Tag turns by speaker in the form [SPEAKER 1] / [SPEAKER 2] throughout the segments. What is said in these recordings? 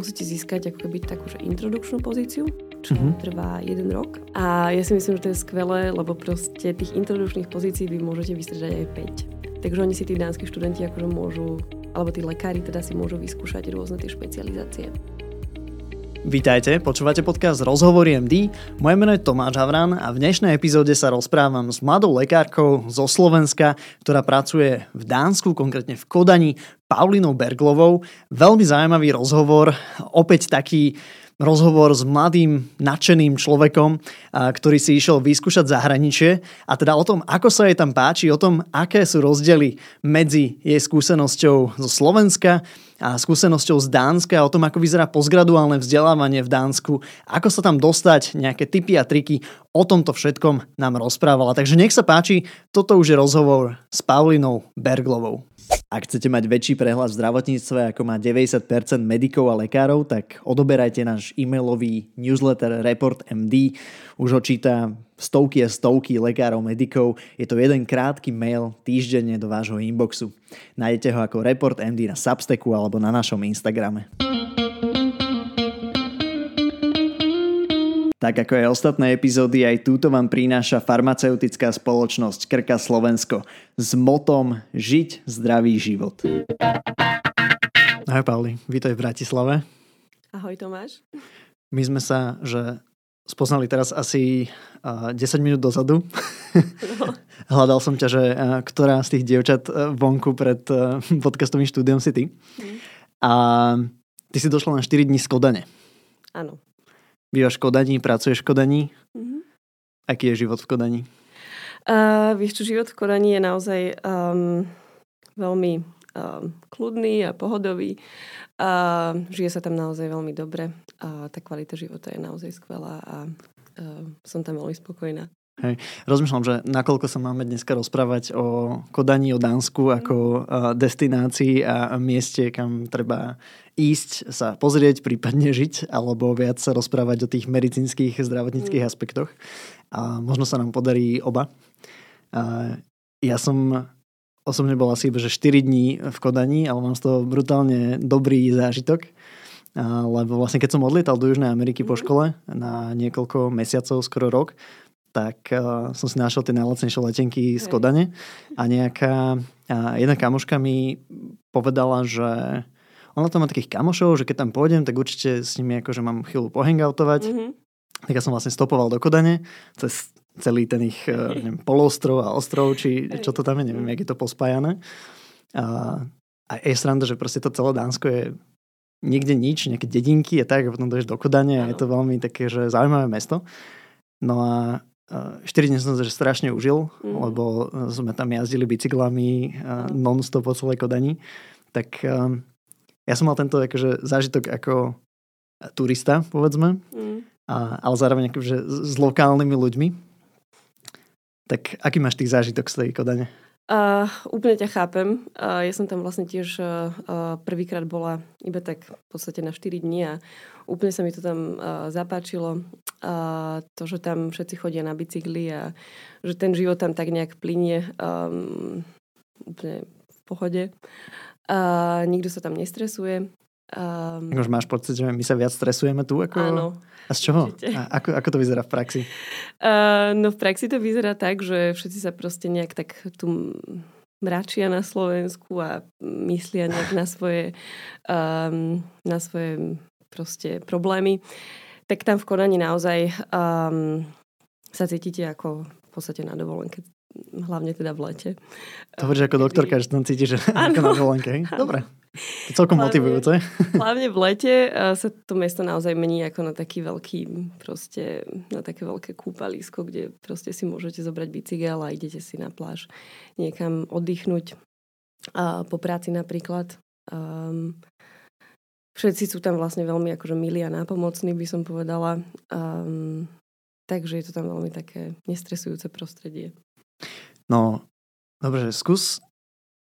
[SPEAKER 1] musíte získať ako keby takú introdukčnú pozíciu, čo mm-hmm. trvá jeden rok. A ja si myslím, že to je skvelé, lebo proste tých introdukčných pozícií vy môžete vystržať aj 5. Takže oni si tí dánsky študenti akože môžu, alebo tí lekári teda si môžu vyskúšať rôzne tie špecializácie.
[SPEAKER 2] Vítajte, počúvate podcast Rozhovory MD. Moje meno je Tomáš Havran a v dnešnej epizóde sa rozprávam s mladou lekárkou zo Slovenska, ktorá pracuje v Dánsku, konkrétne v Kodani, Paulinou Berglovou. Veľmi zaujímavý rozhovor, opäť taký rozhovor s mladým, nadšeným človekom, ktorý si išiel vyskúšať zahraničie a teda o tom, ako sa jej tam páči, o tom, aké sú rozdiely medzi jej skúsenosťou zo Slovenska a skúsenosťou z Dánska, o tom, ako vyzerá postgraduálne vzdelávanie v Dánsku, ako sa tam dostať, nejaké tipy a triky, o tomto všetkom nám rozprávala. Takže nech sa páči, toto už je rozhovor s Paulinou Berglovou. Ak chcete mať väčší prehľad v zdravotníctve, ako má 90% medikov a lekárov, tak odoberajte náš e-mailový newsletter Report MD. Už ho číta stovky a stovky lekárov, medikov. Je to jeden krátky mail týždenne do vášho inboxu. Nájdete ho ako Report MD na Substacku alebo na našom Instagrame. Tak ako aj ostatné epizódy, aj túto vám prináša farmaceutická spoločnosť Krka Slovensko s motom Žiť zdravý život. Ahoj Pauli, vítaj v Bratislave.
[SPEAKER 1] Ahoj Tomáš.
[SPEAKER 2] My sme sa, že spoznali teraz asi 10 minút dozadu. No. Hľadal som ťa, že ktorá z tých dievčat vonku pred podcastovým štúdiom si ty. Mm. A ty si došla na 4 dní z Kodane.
[SPEAKER 1] Áno.
[SPEAKER 2] Bývaš v Kodani, pracuješ v Kodani. Mm-hmm. Aký je život v Kodani?
[SPEAKER 1] Uh, vieš čo, život v Kodani je naozaj um, veľmi um, kľudný a pohodový. Uh, žije sa tam naozaj veľmi dobre a tá kvalita života je naozaj skvelá a uh, som tam veľmi spokojná.
[SPEAKER 2] Hej. Rozmýšľam, že nakoľko sa máme dneska rozprávať o Kodani, o Dánsku ako destinácii a mieste, kam treba ísť sa pozrieť, prípadne žiť, alebo viac sa rozprávať o tých medicínskych, zdravotníckých mm. aspektoch. A možno sa nám podarí oba. A ja som osobne bol asi že 4 dní v Kodani, ale mám z toho brutálne dobrý zážitok. Lebo vlastne keď som odlietal do Južnej Ameriky po mm. škole na niekoľko mesiacov, skoro rok, tak uh, som si našiel tie najlacnejšie letenky z Kodane a nejaká a jedna kamoška mi povedala, že ona tam má takých kamošov, že keď tam pôjdem, tak určite s nimi akože mám chvíľu pohangoutovať. Mm-hmm. Tak ja som vlastne stopoval do Kodane cez celý ten ich eh, neviem, polostrov a ostrov, či čo to tam je, neviem, jak je to pospájané. A, a je sranda, že proste to celé Dánsko je nikde nič, nejaké dedinky je tak, a potom dojdeš do Kodane a je to veľmi také, že zaujímavé mesto. No a 4 dní som že strašne užil, mm. lebo sme tam jazdili bicyklami non-stop po celej Kodani. Tak um, ja som mal tento akože, zážitok ako turista, povedzme, mm. a, ale zároveň akože s lokálnymi ľuďmi. Tak aký máš tých zážitok z tej Kodane?
[SPEAKER 1] Uh, úplne ťa chápem. Uh, ja som tam vlastne tiež uh, prvýkrát bola iba tak v podstate na 4 dní a úplne sa mi to tam uh, zapáčilo. Uh, to, že tam všetci chodia na bicykli a že ten život tam tak nejak plinie um, úplne v pohode. Uh, nikto sa tam nestresuje.
[SPEAKER 2] Um, Už máš pocit, že my sa viac stresujeme tu? Ako...
[SPEAKER 1] Áno.
[SPEAKER 2] A z čoho? A ako, ako to vyzerá v praxi?
[SPEAKER 1] Uh, no v praxi to vyzerá tak, že všetci sa proste nejak tak tu mračia na Slovensku a myslia nejak na svoje, um, na svoje proste problémy. Tak tam v Konani naozaj um, sa cítite ako v podstate na dovolenke hlavne teda v lete.
[SPEAKER 2] To hovoríš ako doktorka, že tam cítiš ako na dovolenke. Dobre. To celkom hlavne, motivujúce.
[SPEAKER 1] Hlavne v lete sa to mesto naozaj mení ako na taký veľký, proste na také veľké kúpalisko, kde proste si môžete zobrať bicykel a idete si na pláž niekam oddychnúť. A po práci napríklad. Um, všetci sú tam vlastne veľmi akože milí a nápomocní, by som povedala. Um, takže je to tam veľmi také nestresujúce prostredie.
[SPEAKER 2] No, dobre, skús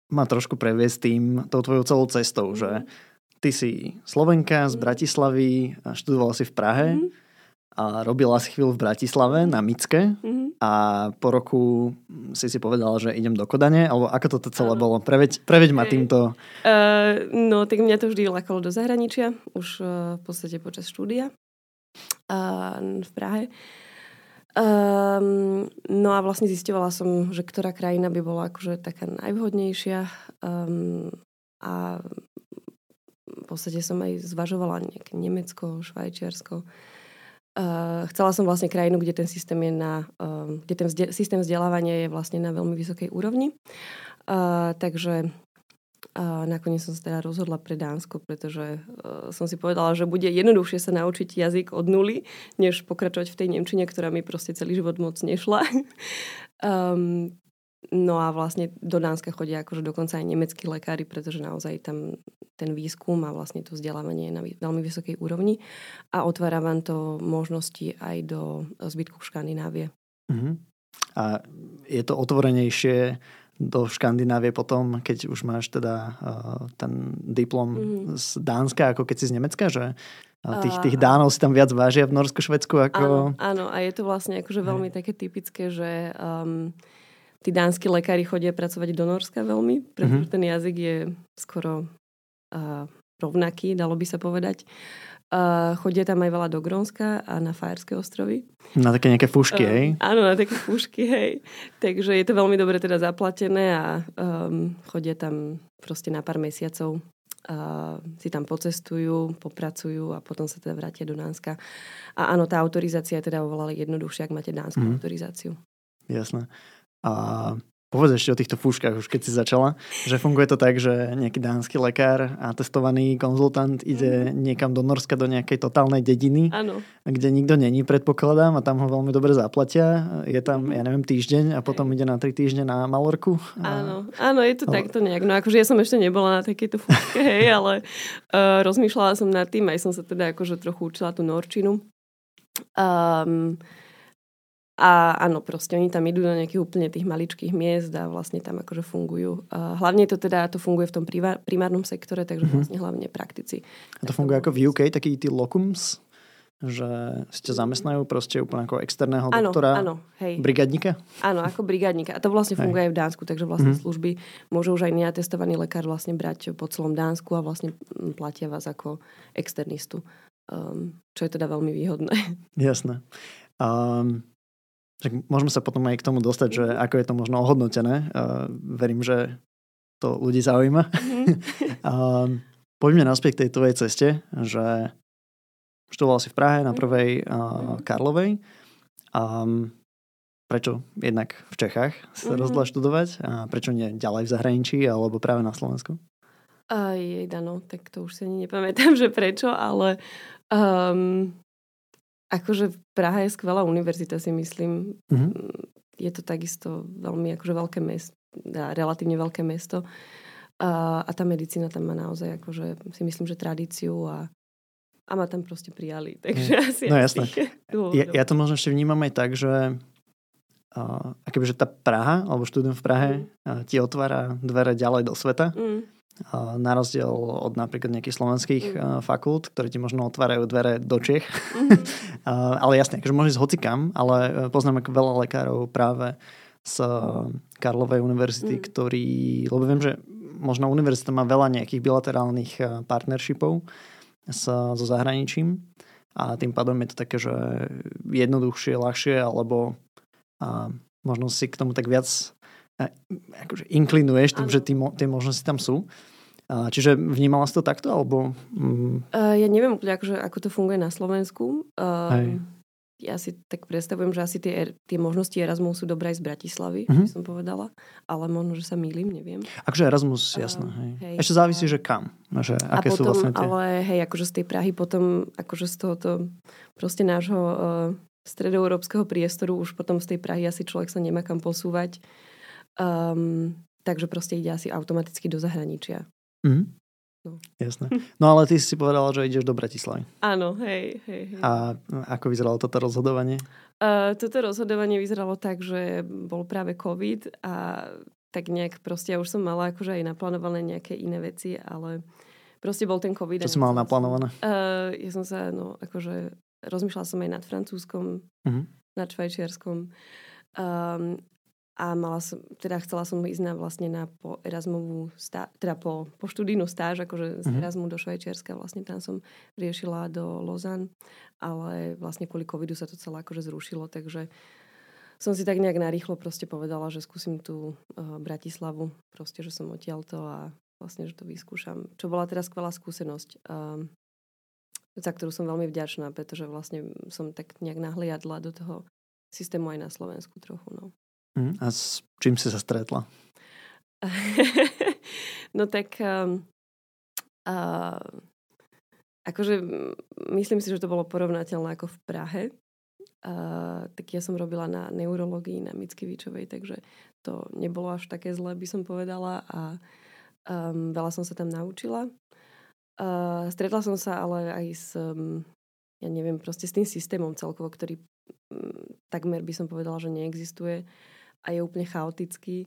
[SPEAKER 2] ma trošku previesť tým, tou tvojou celou cestou, mm. že ty si Slovenka z. Bratislavy a študovala si v Prahe mm. A robila si chvíľu v Bratislave na Micke mm. a po roku si si povedala, že idem do Kodane, alebo ako to celé bolo? Preveď, preveď ma týmto.
[SPEAKER 1] Uh, no, tak mňa to vždy lákalo do zahraničia, už uh, v podstate počas štúdia uh, v Prahe. Um, no a vlastne zistovala som, že ktorá krajina by bola akože taká najvhodnejšia um, a v podstate som aj zvažovala nejaké Nemecko, Švajčiarsko. Uh, chcela som vlastne krajinu, kde ten systém je na, uh, kde ten vzde- systém vzdelávania je vlastne na veľmi vysokej úrovni. Uh, takže uh, nakoniec som sa teda rozhodla pre Dánsko, pretože uh, som si povedala, že bude jednoduchšie sa naučiť jazyk od nuly, než pokračovať v tej Nemčine, ktorá mi proste celý život moc nešla. um, No a vlastne do Dánska chodia akože dokonca aj nemeckí lekári, pretože naozaj tam ten výskum a vlastne to vzdelávanie je na veľmi vysokej úrovni a otvára vám to možnosti aj do zbytku Škandinávie.
[SPEAKER 2] Uh-huh. A je to otvorenejšie do Škandinávie potom, keď už máš teda uh, ten diplom uh-huh. z Dánska, ako keď si z Nemecka, že tých, tých Dánov si tam viac vážia v Norsku, Švedsku ako...
[SPEAKER 1] Áno, áno, a je to vlastne akože veľmi také typické, že um, tí dánsky lekári chodia pracovať do Norska veľmi, pretože mm-hmm. ten jazyk je skoro uh, rovnaký, dalo by sa povedať. Uh, chodia tam aj veľa do Grónska a na Fajerské ostrovy.
[SPEAKER 2] Na také nejaké fúšky, uh, hej?
[SPEAKER 1] Áno, na také fúšky, hej. Takže je to veľmi dobre teda zaplatené a um, chodia tam proste na pár mesiacov. Uh, si tam pocestujú, popracujú a potom sa teda vrátia do Dánska. A áno, tá autorizácia je teda oveľa jednoduchšia, ak máte dánsku mm. autorizáciu.
[SPEAKER 2] Jasné. A povedz ešte o týchto fúškach, už keď si začala, že funguje to tak, že nejaký dánsky lekár a testovaný konzultant ide mm. niekam do Norska, do nejakej totálnej dediny,
[SPEAKER 1] ano.
[SPEAKER 2] kde nikto není, predpokladám, a tam ho veľmi dobre zaplatia. Je tam, ja neviem, týždeň a potom ide na tri týždne na Malorku.
[SPEAKER 1] A... Áno, áno, je to takto nejak. No akože ja som ešte nebola na takejto fúške, hej, ale uh, rozmýšľala som nad tým, aj som sa teda akože trochu učila tú norčinu. Um, a áno, proste oni tam idú do nejakých úplne tých maličkých miest a vlastne tam akože fungujú. Hlavne to teda to funguje v tom primárnom sektore, takže mm-hmm. vlastne hlavne praktici.
[SPEAKER 2] A to funguje ako v UK, taký tí locums? že ste zamestnajú proste úplne ako externého
[SPEAKER 1] áno,
[SPEAKER 2] doktora,
[SPEAKER 1] áno, hej.
[SPEAKER 2] brigadníka?
[SPEAKER 1] Áno, ako brigadníka. A to vlastne funguje hej. aj v Dánsku, takže vlastne mm-hmm. služby môže už aj neatestovaný lekár vlastne brať po celom Dánsku a vlastne platia vás ako externistu. Um, čo je teda veľmi výhodné.
[SPEAKER 2] Jasné. Um, tak môžeme sa potom aj k tomu dostať, že mhm. ako je to možno ohodnotené. Uh, verím, že to ľudí zaujíma. Mm-hmm. uh, poďme naspäť k tej tvojej ceste, že študoval si v Prahe na mhm. prvej uh, Karlovej. Um, prečo jednak v Čechách sa mm-hmm. rozhodla študovať a prečo nie ďalej v zahraničí alebo práve na Slovensku?
[SPEAKER 1] Uh, jej, no, tak to už si ani nepamätám, že prečo, ale um, Akože Praha je skvelá univerzita, si myslím. Mm-hmm. Je to takisto veľmi akože veľké mesto, relatívne veľké mesto. A, a tá medicína tam má naozaj akože si myslím, že tradíciu a, a ma tam proste prijali. Takže mm. asi
[SPEAKER 2] no jasné. Ja, ja to možno ešte vnímam aj tak, že uh, akoby, že tá Praha, alebo štúdium v Prahe mm. uh, ti otvára dvere ďalej do sveta. Mm na rozdiel od napríklad nejakých slovenských mm. fakult, ktoré ti možno otvárajú dvere do Čech. Mm. ale jasne, že môžeš hocikam, ale e, poznám veľa lekárov práve z Karlovej univerzity, mm. ktorí, lebo viem, že možno univerzita má veľa nejakých bilaterálnych e, partnershipov s, so zahraničím a tým pádom je to také, že jednoduchšie, ľahšie, alebo a možno si k tomu tak viac akože inklinuješ tým, ano. že tí, tie možnosti tam sú. Čiže vnímala si to takto? Alebo,
[SPEAKER 1] mm... uh, ja neviem úplne, akože, ako to funguje na Slovensku. Uh, ja si tak predstavujem, že asi tie, tie možnosti Erasmus sú dobré aj z Bratislavy, uh-huh. by som povedala. Ale možno, že sa mýlim, neviem.
[SPEAKER 2] Akože Erasmus, jasné. Uh, hej. Hej, Ešte závisí, že kam. Že aké
[SPEAKER 1] potom,
[SPEAKER 2] sú vlastne tie...
[SPEAKER 1] Ale hej, akože z tej Prahy potom, akože z tohoto proste nášho uh, stredoeurópskeho priestoru už potom z tej Prahy asi človek sa nemá kam posúvať. Um, takže proste ide asi automaticky do zahraničia.
[SPEAKER 2] Mm. No. Jasné. No ale ty si povedala, že ideš do Bratislavy.
[SPEAKER 1] Áno, hej, hej, hej.
[SPEAKER 2] A ako vyzeralo toto rozhodovanie?
[SPEAKER 1] Uh, toto rozhodovanie vyzeralo tak, že bol práve COVID a tak nejak proste ja už som mala akože aj naplánované nejaké iné veci, ale proste bol ten COVID.
[SPEAKER 2] Čo si mala naplánované?
[SPEAKER 1] Uh, ja som sa, no akože rozmýšľala som aj nad francúzskom, uh-huh. nad švajčiarskom Um, a mala som, teda chcela som ísť na vlastne na po Erasmovú stá, teda po, po študijnú stáž, akože z mm-hmm. Erasmu do Švajčiarska, vlastne tam som riešila do Lozan, ale vlastne kvôli covidu sa to celé akože zrušilo, takže som si tak nejak narýchlo proste povedala, že skúsim tú uh, Bratislavu, proste, že som odtiaľto a vlastne, že to vyskúšam. Čo bola teda skvelá skúsenosť, um, za ktorú som veľmi vďačná, pretože vlastne som tak nejak nahliadla do toho systému aj na Slovensku trochu, no.
[SPEAKER 2] Mm, a s čím si sa stretla?
[SPEAKER 1] no tak um, uh, akože myslím si, že to bolo porovnateľné ako v Prahe. Uh, tak ja som robila na neurologii na Mickiewiczowej, takže to nebolo až také zlé, by som povedala a um, veľa som sa tam naučila. Uh, stretla som sa ale aj s, um, ja neviem, proste s tým systémom celkovo, ktorý um, takmer by som povedala, že neexistuje a je úplne chaotický.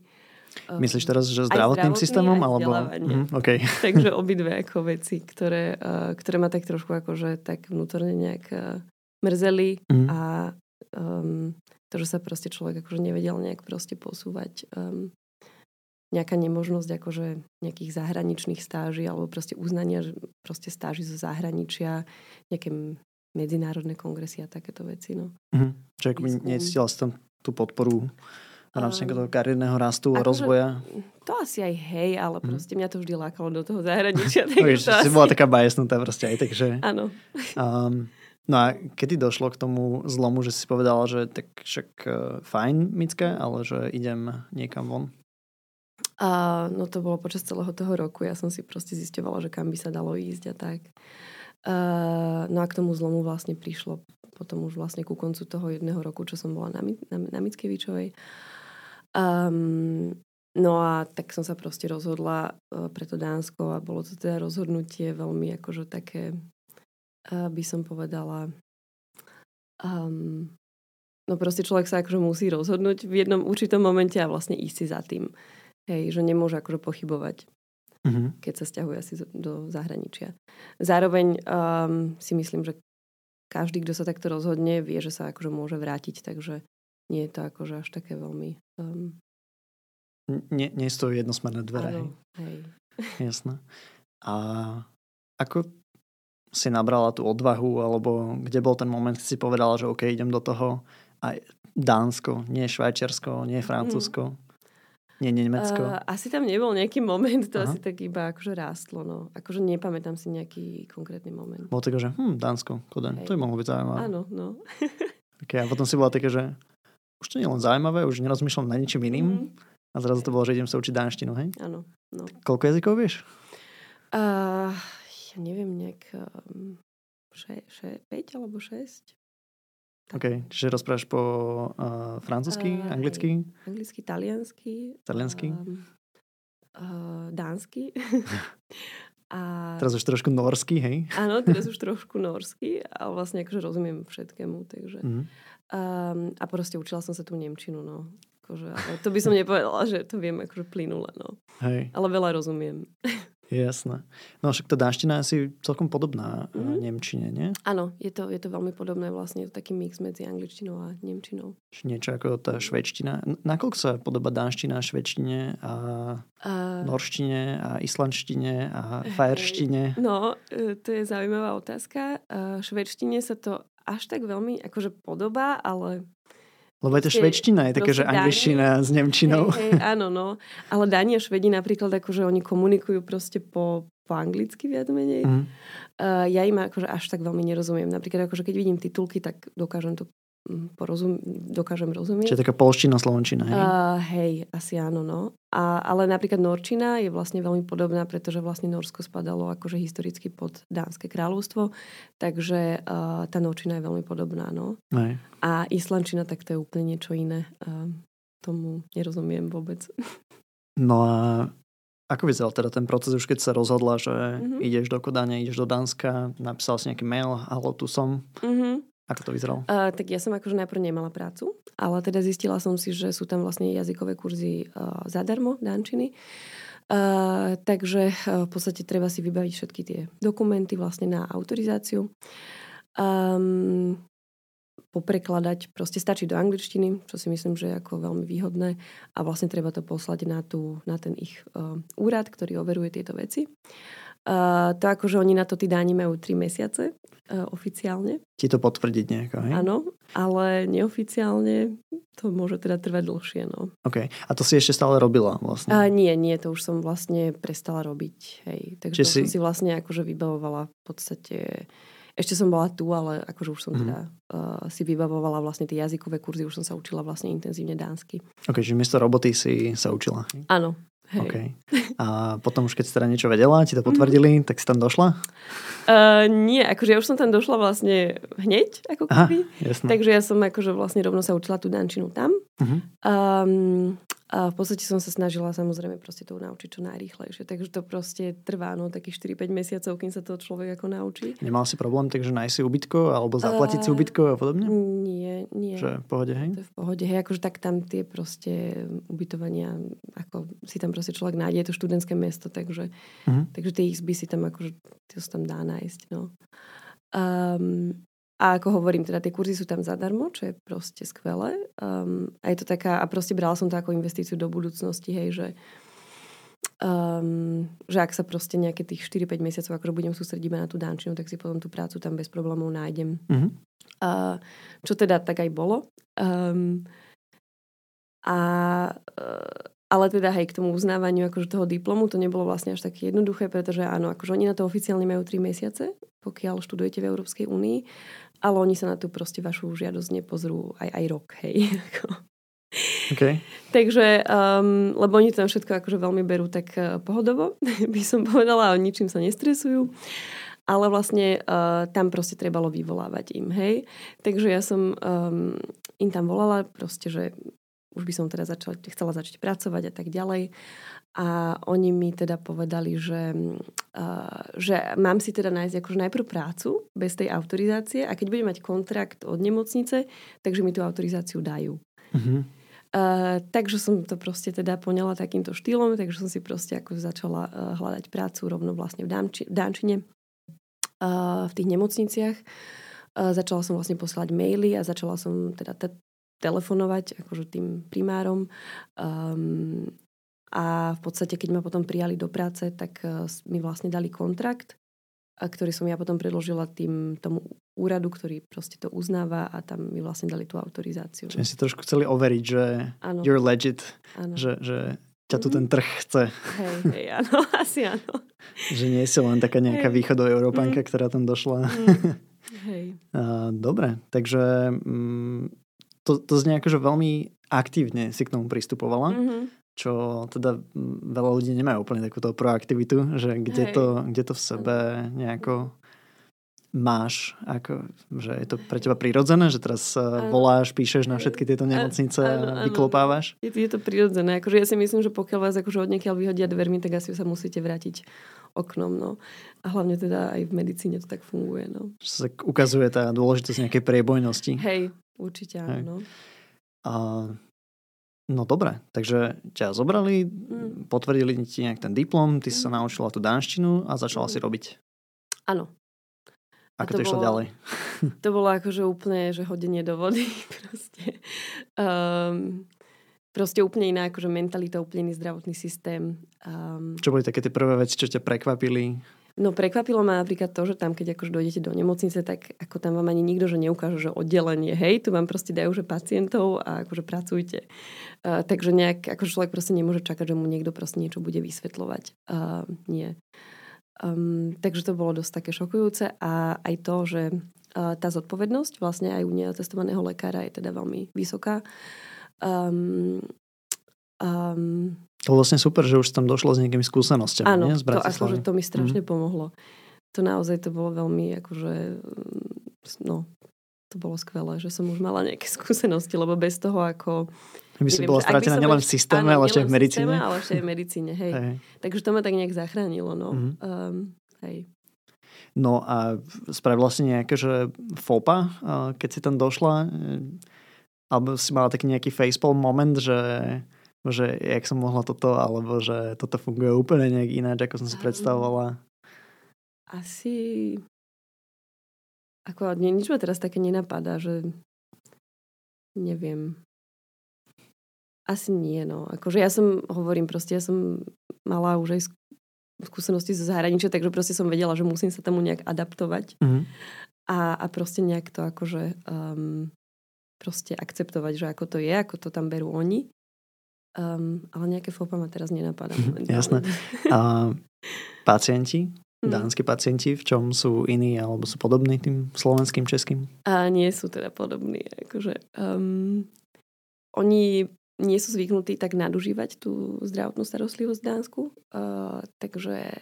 [SPEAKER 2] Myslíš teraz, že zdravotným aj systémom? Alebo...
[SPEAKER 1] Mm, okay. Takže obidve ako veci, ktoré, uh, ktoré ma tak trošku akože tak vnútorne nejak uh, mrzeli mm. a um, to, že sa proste človek akože nevedel nejak proste posúvať um, nejaká nemožnosť akože nejakých zahraničných stáží alebo proste uznania že proste stáži zo zahraničia, nejaké medzinárodné kongresy a takéto veci. No.
[SPEAKER 2] Mm-hmm. Čiže necítila si tam tú podporu v rámci toho kariérneho rastu akože rozvoja?
[SPEAKER 1] To asi aj hej, ale mhm. proste mňa to vždy lákalo do toho zahraničia.
[SPEAKER 2] Tak no, to asi... si bola taká bajesnutá proste aj, takže...
[SPEAKER 1] Áno.
[SPEAKER 2] Um, no a kedy došlo k tomu zlomu, že si povedala, že tak však uh, fajn, Micke, ale že idem niekam von?
[SPEAKER 1] Uh, no to bolo počas celého toho roku. Ja som si proste zisťovala, že kam by sa dalo ísť a tak. Uh, no a k tomu zlomu vlastne prišlo potom už vlastne ku koncu toho jedného roku, čo som bola na, na, na Mickevičovej. Um, no a tak som sa proste rozhodla uh, pre to Dánsko a bolo to teda rozhodnutie veľmi akože také, uh, by som povedala, um, no proste človek sa akože musí rozhodnúť v jednom určitom momente a vlastne ísť si za tým. Hej, že nemôže akože pochybovať, mm-hmm. keď sa stiahuje asi do zahraničia. Zároveň um, si myslím, že každý, kto sa takto rozhodne, vie, že sa akože môže vrátiť, takže nie je to akože až také veľmi... Um...
[SPEAKER 2] Nie, nie sú to jednosmerné dvere,
[SPEAKER 1] Áno, hej.
[SPEAKER 2] Jasné. A ako si nabrala tú odvahu, alebo kde bol ten moment, keď si povedala, že OK, idem do toho aj Dánsko, nie Švajčiarsko, nie Francúzsko? Mm. Nie, Nemecko. Uh,
[SPEAKER 1] asi tam nebol nejaký moment, to Aha. asi tak iba akože rástlo. No. Akože nepamätám si nejaký konkrétny moment.
[SPEAKER 2] Bolo také, že hm, Dánsko, Kodaň, to je mohlo byť zaujímavé.
[SPEAKER 1] Áno, no.
[SPEAKER 2] okay, a potom si bola také, že už to nie je len zaujímavé, už nerozmýšľam na ničím iným. Mm. A zrazu to bolo, že idem sa učiť dánštinu, hej?
[SPEAKER 1] Áno. No.
[SPEAKER 2] Koľko jazykov vieš?
[SPEAKER 1] Uh, ja neviem, nejak um, še, še, 5 alebo 6.
[SPEAKER 2] OK, čiže rozprávaš po uh, francúzsky, uh, anglicky?
[SPEAKER 1] Anglicky, taliansky.
[SPEAKER 2] Taliansky?
[SPEAKER 1] Um, uh, dánsky.
[SPEAKER 2] a... Teraz už trošku norsky, hej?
[SPEAKER 1] Áno, teraz už trošku norsky, ale vlastne akože rozumiem všetkému, takže... Mm. Um, a proste učila som sa tú Nemčinu, no. Akože, ale to by som nepovedala, že to viem akože plynule, no.
[SPEAKER 2] Hej.
[SPEAKER 1] Ale veľa rozumiem.
[SPEAKER 2] Jasné. No však tá dánština je asi celkom podobná mm-hmm. Nemčine, nie?
[SPEAKER 1] Áno, je to, je to veľmi podobné vlastne. Je to taký mix medzi angličtinou a nemčinou.
[SPEAKER 2] Niečo ako tá švedština. Nakoľko sa podobá dánština švedštine a uh, norštine a islandštine a fajerštine?
[SPEAKER 1] No, e, to je zaujímavá otázka. Švedštine sa to až tak veľmi akože podobá, ale
[SPEAKER 2] lebo je to švedština, je také, že angličtina s nemčinou.
[SPEAKER 1] Hej, hej, áno, no. Ale Dáni a Švedi napríklad akože oni komunikujú proste po, po anglicky viac menej. Mm. Uh, ja im akože až tak veľmi nerozumiem. Napríklad akože keď vidím titulky, tak dokážem to porozum, dokážem rozumieť.
[SPEAKER 2] Čiže taká polština, slovenčina, hej?
[SPEAKER 1] Uh, hej, asi áno, no. A, ale napríklad Norčina je vlastne veľmi podobná, pretože vlastne Norsko spadalo akože historicky pod Dánske kráľovstvo, takže uh, tá Norčina je veľmi podobná, no.
[SPEAKER 2] Hej.
[SPEAKER 1] A Islandčina, tak to je úplne niečo iné. Uh, tomu nerozumiem vôbec.
[SPEAKER 2] No a ako vyzeral teda ten proces, už keď sa rozhodla, že mm-hmm. ideš do Kodane, ideš do Dánska, napísal si nejaký mail, halo, tu som.
[SPEAKER 1] Mm-hmm.
[SPEAKER 2] Ako to vyzeralo?
[SPEAKER 1] Uh, tak ja som akože najprv nemala prácu, ale teda zistila som si, že sú tam vlastne jazykové kurzy uh, zadarmo, dančiny. Uh, takže uh, v podstate treba si vybaviť všetky tie dokumenty vlastne na autorizáciu. Um, poprekladať. Proste stačí do angličtiny, čo si myslím, že je ako veľmi výhodné a vlastne treba to poslať na, tú, na ten ich uh, úrad, ktorý overuje tieto veci. Uh, to ako, že oni na to tí dáni majú 3 mesiace uh, oficiálne.
[SPEAKER 2] Ti to potvrdiť nejako, hej?
[SPEAKER 1] Áno, ale neoficiálne to môže teda trvať dlhšie, no.
[SPEAKER 2] OK. A to si ešte stále robila vlastne?
[SPEAKER 1] Uh, nie, nie, to už som vlastne prestala robiť, hej. Takže to si... som si vlastne akože vybavovala v podstate ešte som bola tu, ale akože už som mm. teda uh, si vybavovala vlastne tie jazykové kurzy, už som sa učila vlastne intenzívne dánsky.
[SPEAKER 2] Ok, že miesto roboty si sa učila.
[SPEAKER 1] Áno.
[SPEAKER 2] Hej. Okay. A potom už keď si teda niečo vedela, ti to mhm. potvrdili, mm. tak si tam došla?
[SPEAKER 1] Uh, nie, akože ja už som tam došla vlastne hneď, ako keby. Aha, Takže ja som akože vlastne rovno sa učila tú dančinu tam. Uh-huh. Um, a v podstate som sa snažila samozrejme proste to naučiť čo najrýchlejšie. Takže to proste trvá no, takých 4-5 mesiacov, kým sa to človek ako naučí.
[SPEAKER 2] Nemal si problém, takže nájsť si ubytko alebo zaplatiť uh, si ubytko a podobne?
[SPEAKER 1] Nie, nie.
[SPEAKER 2] Že v pohode, hej?
[SPEAKER 1] To je v pohode, hej. Akože tak tam tie proste ubytovania, ako si tam proste človek nájde, je to študentské mesto, takže, uh-huh. takže tie izby si tam akože, to sa tam dá nájsť, no. Um, a ako hovorím, teda tie kurzy sú tam zadarmo, čo je proste skvelé. Um, a je to taká, a proste brala som to ako investíciu do budúcnosti, hej, že, um, že ak sa proste nejaké tých 4-5 mesiacov akože budem sústrediť iba na tú dančinu, tak si potom tú prácu tam bez problémov nájdem. Uh-huh. Uh, čo teda tak aj bolo. Um, a uh, ale teda hej, k tomu uznávaniu akože toho diplomu to nebolo vlastne až také jednoduché, pretože áno, akože oni na to oficiálne majú 3 mesiace, pokiaľ študujete v Európskej únii, ale oni sa na tú proste vašu žiadosť nepozrú aj, aj rok, hej.
[SPEAKER 2] Okay.
[SPEAKER 1] Takže, um, lebo oni tam všetko akože veľmi berú tak uh, pohodovo, by som povedala, a ničím sa nestresujú. Ale vlastne uh, tam proste trebalo vyvolávať im, hej. Takže ja som um, im tam volala proste, že už by som teda začala, chcela začať pracovať a tak ďalej. A oni mi teda povedali, že, uh, že mám si teda nájsť akože najprv prácu bez tej autorizácie a keď budem mať kontrakt od nemocnice, takže mi tú autorizáciu dajú. Uh-huh. Uh, takže som to proste teda poňala takýmto štýlom, takže som si proste ako začala uh, hľadať prácu rovno vlastne v, Dánči, v Dánčine, uh, v tých nemocniciach. Uh, začala som vlastne poslať maily a začala som teda te- telefonovať akože tým primárom. Um, a v podstate, keď ma potom prijali do práce, tak uh, mi vlastne dali kontrakt, a ktorý som ja potom predložila tým, tomu úradu, ktorý proste to uznáva a tam mi vlastne dali tú autorizáciu.
[SPEAKER 2] Čiže si trošku chceli overiť, že ano. you're legit, ano. že, že ťa tu ten trh chce.
[SPEAKER 1] Hej, hej, áno, asi áno.
[SPEAKER 2] že nie si len taká nejaká hey. východoeurópanka, mm. ktorá tam došla. Mm.
[SPEAKER 1] Hej.
[SPEAKER 2] Dobre, takže mm, to, to znie ako, že veľmi aktívne si k tomu pristupovala. Mm-hmm. Čo teda veľa ľudí nemajú úplne takúto proaktivitu, že kde, to, kde to v sebe nejako máš, ako, že je to pre teba prirodzené, že teraz ano. voláš, píšeš na všetky tieto nemocnice a vyklopávaš?
[SPEAKER 1] Je, je to prirodzené. Akože ja si myslím, že pokiaľ vás akože od vyhodia dvermi, tak asi sa musíte vrátiť oknom. No. A hlavne teda aj v medicíne to tak funguje. No.
[SPEAKER 2] Že sa ukazuje tá dôležitosť nejakej priebojnosti.
[SPEAKER 1] Hej, určite áno.
[SPEAKER 2] A, no dobre, takže ťa zobrali, mm. potvrdili ti nejak ten diplom, ty mm. sa naučila tú dánštinu a začala mm. si robiť.
[SPEAKER 1] Áno.
[SPEAKER 2] Ako to, to išlo bolo, ďalej?
[SPEAKER 1] To bolo akože úplne, že hodenie do vody. Proste. Um, proste úplne iná akože mentalita, úplne iný zdravotný systém. Um,
[SPEAKER 2] čo boli také tie prvé veci, čo ťa prekvapili?
[SPEAKER 1] No prekvapilo ma napríklad to, že tam, keď akože dojdete do nemocnice, tak ako tam vám ani nikto, že neukáže, že oddelenie, hej, tu vám proste dajú, že pacientov a akože pracujte. Uh, takže nejak, ako človek proste nemôže čakať, že mu niekto proste niečo bude vysvetľovať. Uh, nie. Um, takže to bolo dosť také šokujúce a aj to, že uh, tá zodpovednosť vlastne aj u neatestovaného lekára je teda veľmi vysoká. Um,
[SPEAKER 2] um, to vlastne super, že už tam došlo s nejakými skúsenostiami.
[SPEAKER 1] Áno,
[SPEAKER 2] nie?
[SPEAKER 1] Z to, akože to mi strašne mm. pomohlo. To naozaj to bolo veľmi akože, no, to bolo skvelé, že som už mala nejaké skúsenosti, lebo bez toho ako...
[SPEAKER 2] By si bola stratená nielen v systéme, áno, ale aj v medicíne.
[SPEAKER 1] Systéme, ale aj v medicíne, hej. hej. Takže to ma tak nejak zachránilo, no. Mm. Um, hej.
[SPEAKER 2] No a spravila si nejaké, že FOPA, keď si tam došla? Alebo si mala taký nejaký facepalm moment, že, že jak som mohla toto, alebo že toto funguje úplne nejak ináč, ako som si predstavovala?
[SPEAKER 1] Asi... Ako, nič ma teraz také nenapadá, že neviem. Asi nie, no. Akože ja som, hovorím proste, ja som mala už aj skúsenosti zo zahraničia, takže proste som vedela, že musím sa tomu nejak adaptovať. Mm-hmm. A, a proste nejak to akože um, proste akceptovať, že ako to je, ako to tam berú oni. Um, ale nejaké fopa ma teraz nenapadá.
[SPEAKER 2] Mm, jasné. A pacienti? Mm. Dánsky pacienti, v čom sú iní alebo sú podobní tým slovenským, českým?
[SPEAKER 1] A nie sú teda podobní. Akože, um, oni nie sú zvyknutí tak nadužívať tú zdravotnú starostlivosť v Dánsku. Uh, takže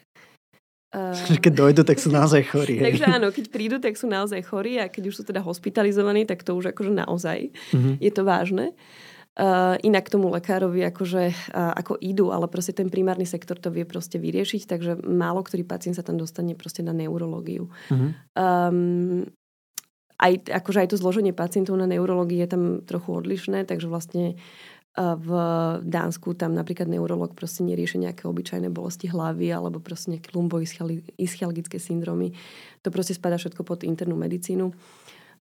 [SPEAKER 2] Uh, keď dojdu, tak sú naozaj chorí.
[SPEAKER 1] takže áno, keď prídu, tak sú naozaj chorí a keď už sú teda hospitalizovaní, tak to už akože naozaj uh-huh. je to vážne. Uh, inak tomu lekárovi akože, uh, ako idú, ale proste ten primárny sektor to vie proste vyriešiť, takže málo ktorý pacient sa tam dostane proste na neurológiu. Uh-huh. Um, aj, akože aj to zloženie pacientov na neurológii je tam trochu odlišné, takže vlastne v Dánsku tam napríklad neurolog proste nerieši nejaké obyčajné bolesti hlavy alebo proste nejaké lumboischalgické syndromy. To proste spadá všetko pod internú medicínu. Uh,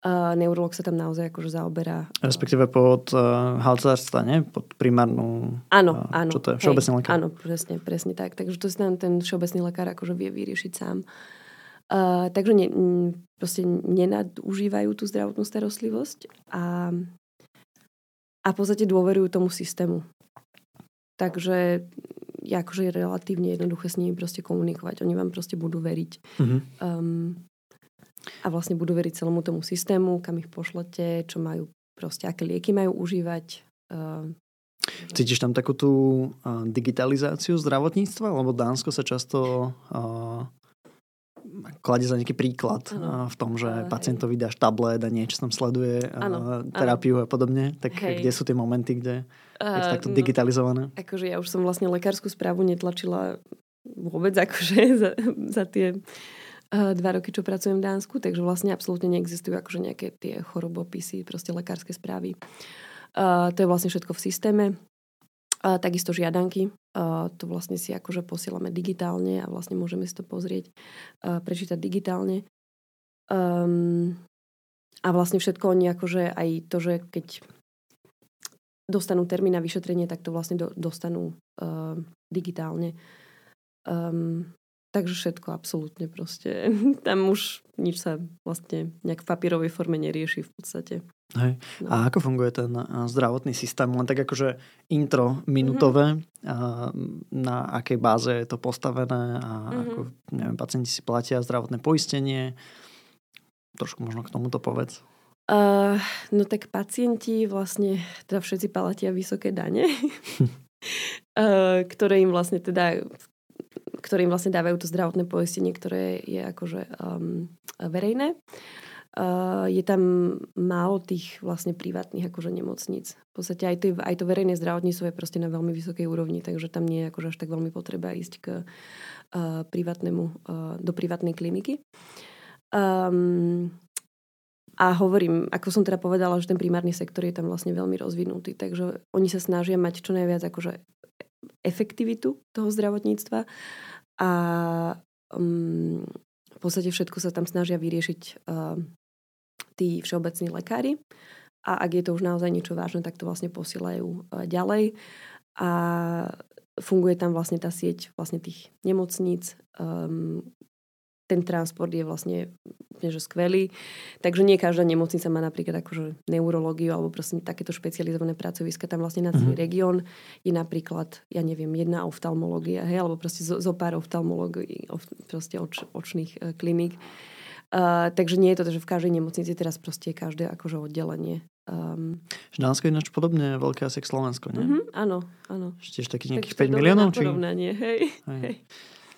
[SPEAKER 1] neurolog sa tam naozaj akože zaoberá.
[SPEAKER 2] Respektíve pod uh, halcárstva, nie? Pod primárnu...
[SPEAKER 1] Áno, uh, áno.
[SPEAKER 2] Čo to je? Všeobecný lekár?
[SPEAKER 1] Áno, presne, presne tak. Takže to si tam ten všeobecný lekár akože vie vyriešiť sám. Uh, takže ne, proste nenadužívajú tú zdravotnú starostlivosť a a v podstate dôverujú tomu systému. Takže je akože relatívne jednoduché s nimi proste komunikovať. Oni vám proste budú veriť. Mm-hmm. Um, a vlastne budú veriť celému tomu systému, kam ich pošlete, čo majú proste, aké lieky majú užívať. Uh,
[SPEAKER 2] Cítiš tam takú tú uh, digitalizáciu zdravotníctva? Lebo Dánsko sa často uh, kladie za nejaký príklad ano. v tom, že uh, pacientovi dáš tablet a niečo tam sleduje, ano, terapiu ano. a podobne. Tak hej. kde sú tie momenty, kde je to takto no, digitalizované?
[SPEAKER 1] Akože ja už som vlastne lekárskú správu netlačila vôbec akože za, za tie uh, dva roky, čo pracujem v Dánsku, takže vlastne absolútne neexistujú akože nejaké tie chorobopisy, proste lekárske správy. Uh, to je vlastne všetko v systéme. A takisto žiadanky, a to vlastne si akože posielame digitálne a vlastne môžeme si to pozrieť, a prečítať digitálne. Um, a vlastne všetko oni akože aj to, že keď dostanú termín na vyšetrenie, tak to vlastne do, dostanú uh, digitálne. Um, takže všetko absolútne proste. Tam už nič sa vlastne nejak v papierovej forme nerieši v podstate.
[SPEAKER 2] Hej. No. A ako funguje ten zdravotný systém? Len tak akože intro minutové, mm-hmm. a na akej báze je to postavené a mm-hmm. ako, neviem, pacienti si platia zdravotné poistenie. Trošku možno k tomuto povedz.
[SPEAKER 1] Uh, no tak pacienti vlastne, teda všetci platia vysoké dane, uh, ktoré im vlastne teda ktoré im vlastne dávajú to zdravotné poistenie, ktoré je akože um, verejné. Uh, je tam málo tých vlastne privátnych akože nemocníc. V podstate aj to, aj to verejné zdravotníctvo je proste na veľmi vysokej úrovni, takže tam nie je akože až tak veľmi potreba ísť k uh, privátnemu, uh, do privátnej kliniky. Um, a hovorím, ako som teda povedala, že ten primárny sektor je tam vlastne veľmi rozvinutý, takže oni sa snažia mať čo najviac akože efektivitu toho zdravotníctva. A um, v podstate všetko sa tam snažia vyriešiť uh, tí všeobecní lekári. A ak je to už naozaj niečo vážne, tak to vlastne posielajú uh, ďalej. A funguje tam vlastne tá sieť vlastne tých nemocníc, um, ten transport je vlastne úplne že skvelý. Takže nie každá nemocnica má napríklad akože neurológiu alebo proste takéto špecializované pracoviska. Tam vlastne na celý mm-hmm. región je napríklad, ja neviem, jedna oftalmológia, hej, alebo proste zo, zo pár oftalmológií, of, proste oč, očných uh, kliník. Uh, takže nie je to, že v každej nemocnici teraz proste je každé akože oddelenie. Um,
[SPEAKER 2] Dánsko je ináč podobne veľké asi k Slovensko, nie?
[SPEAKER 1] Uh-huh, áno, áno.
[SPEAKER 2] Tiež takých nejakých tak 5 miliónov?
[SPEAKER 1] Či... Porovnanie, hej. hej. hej.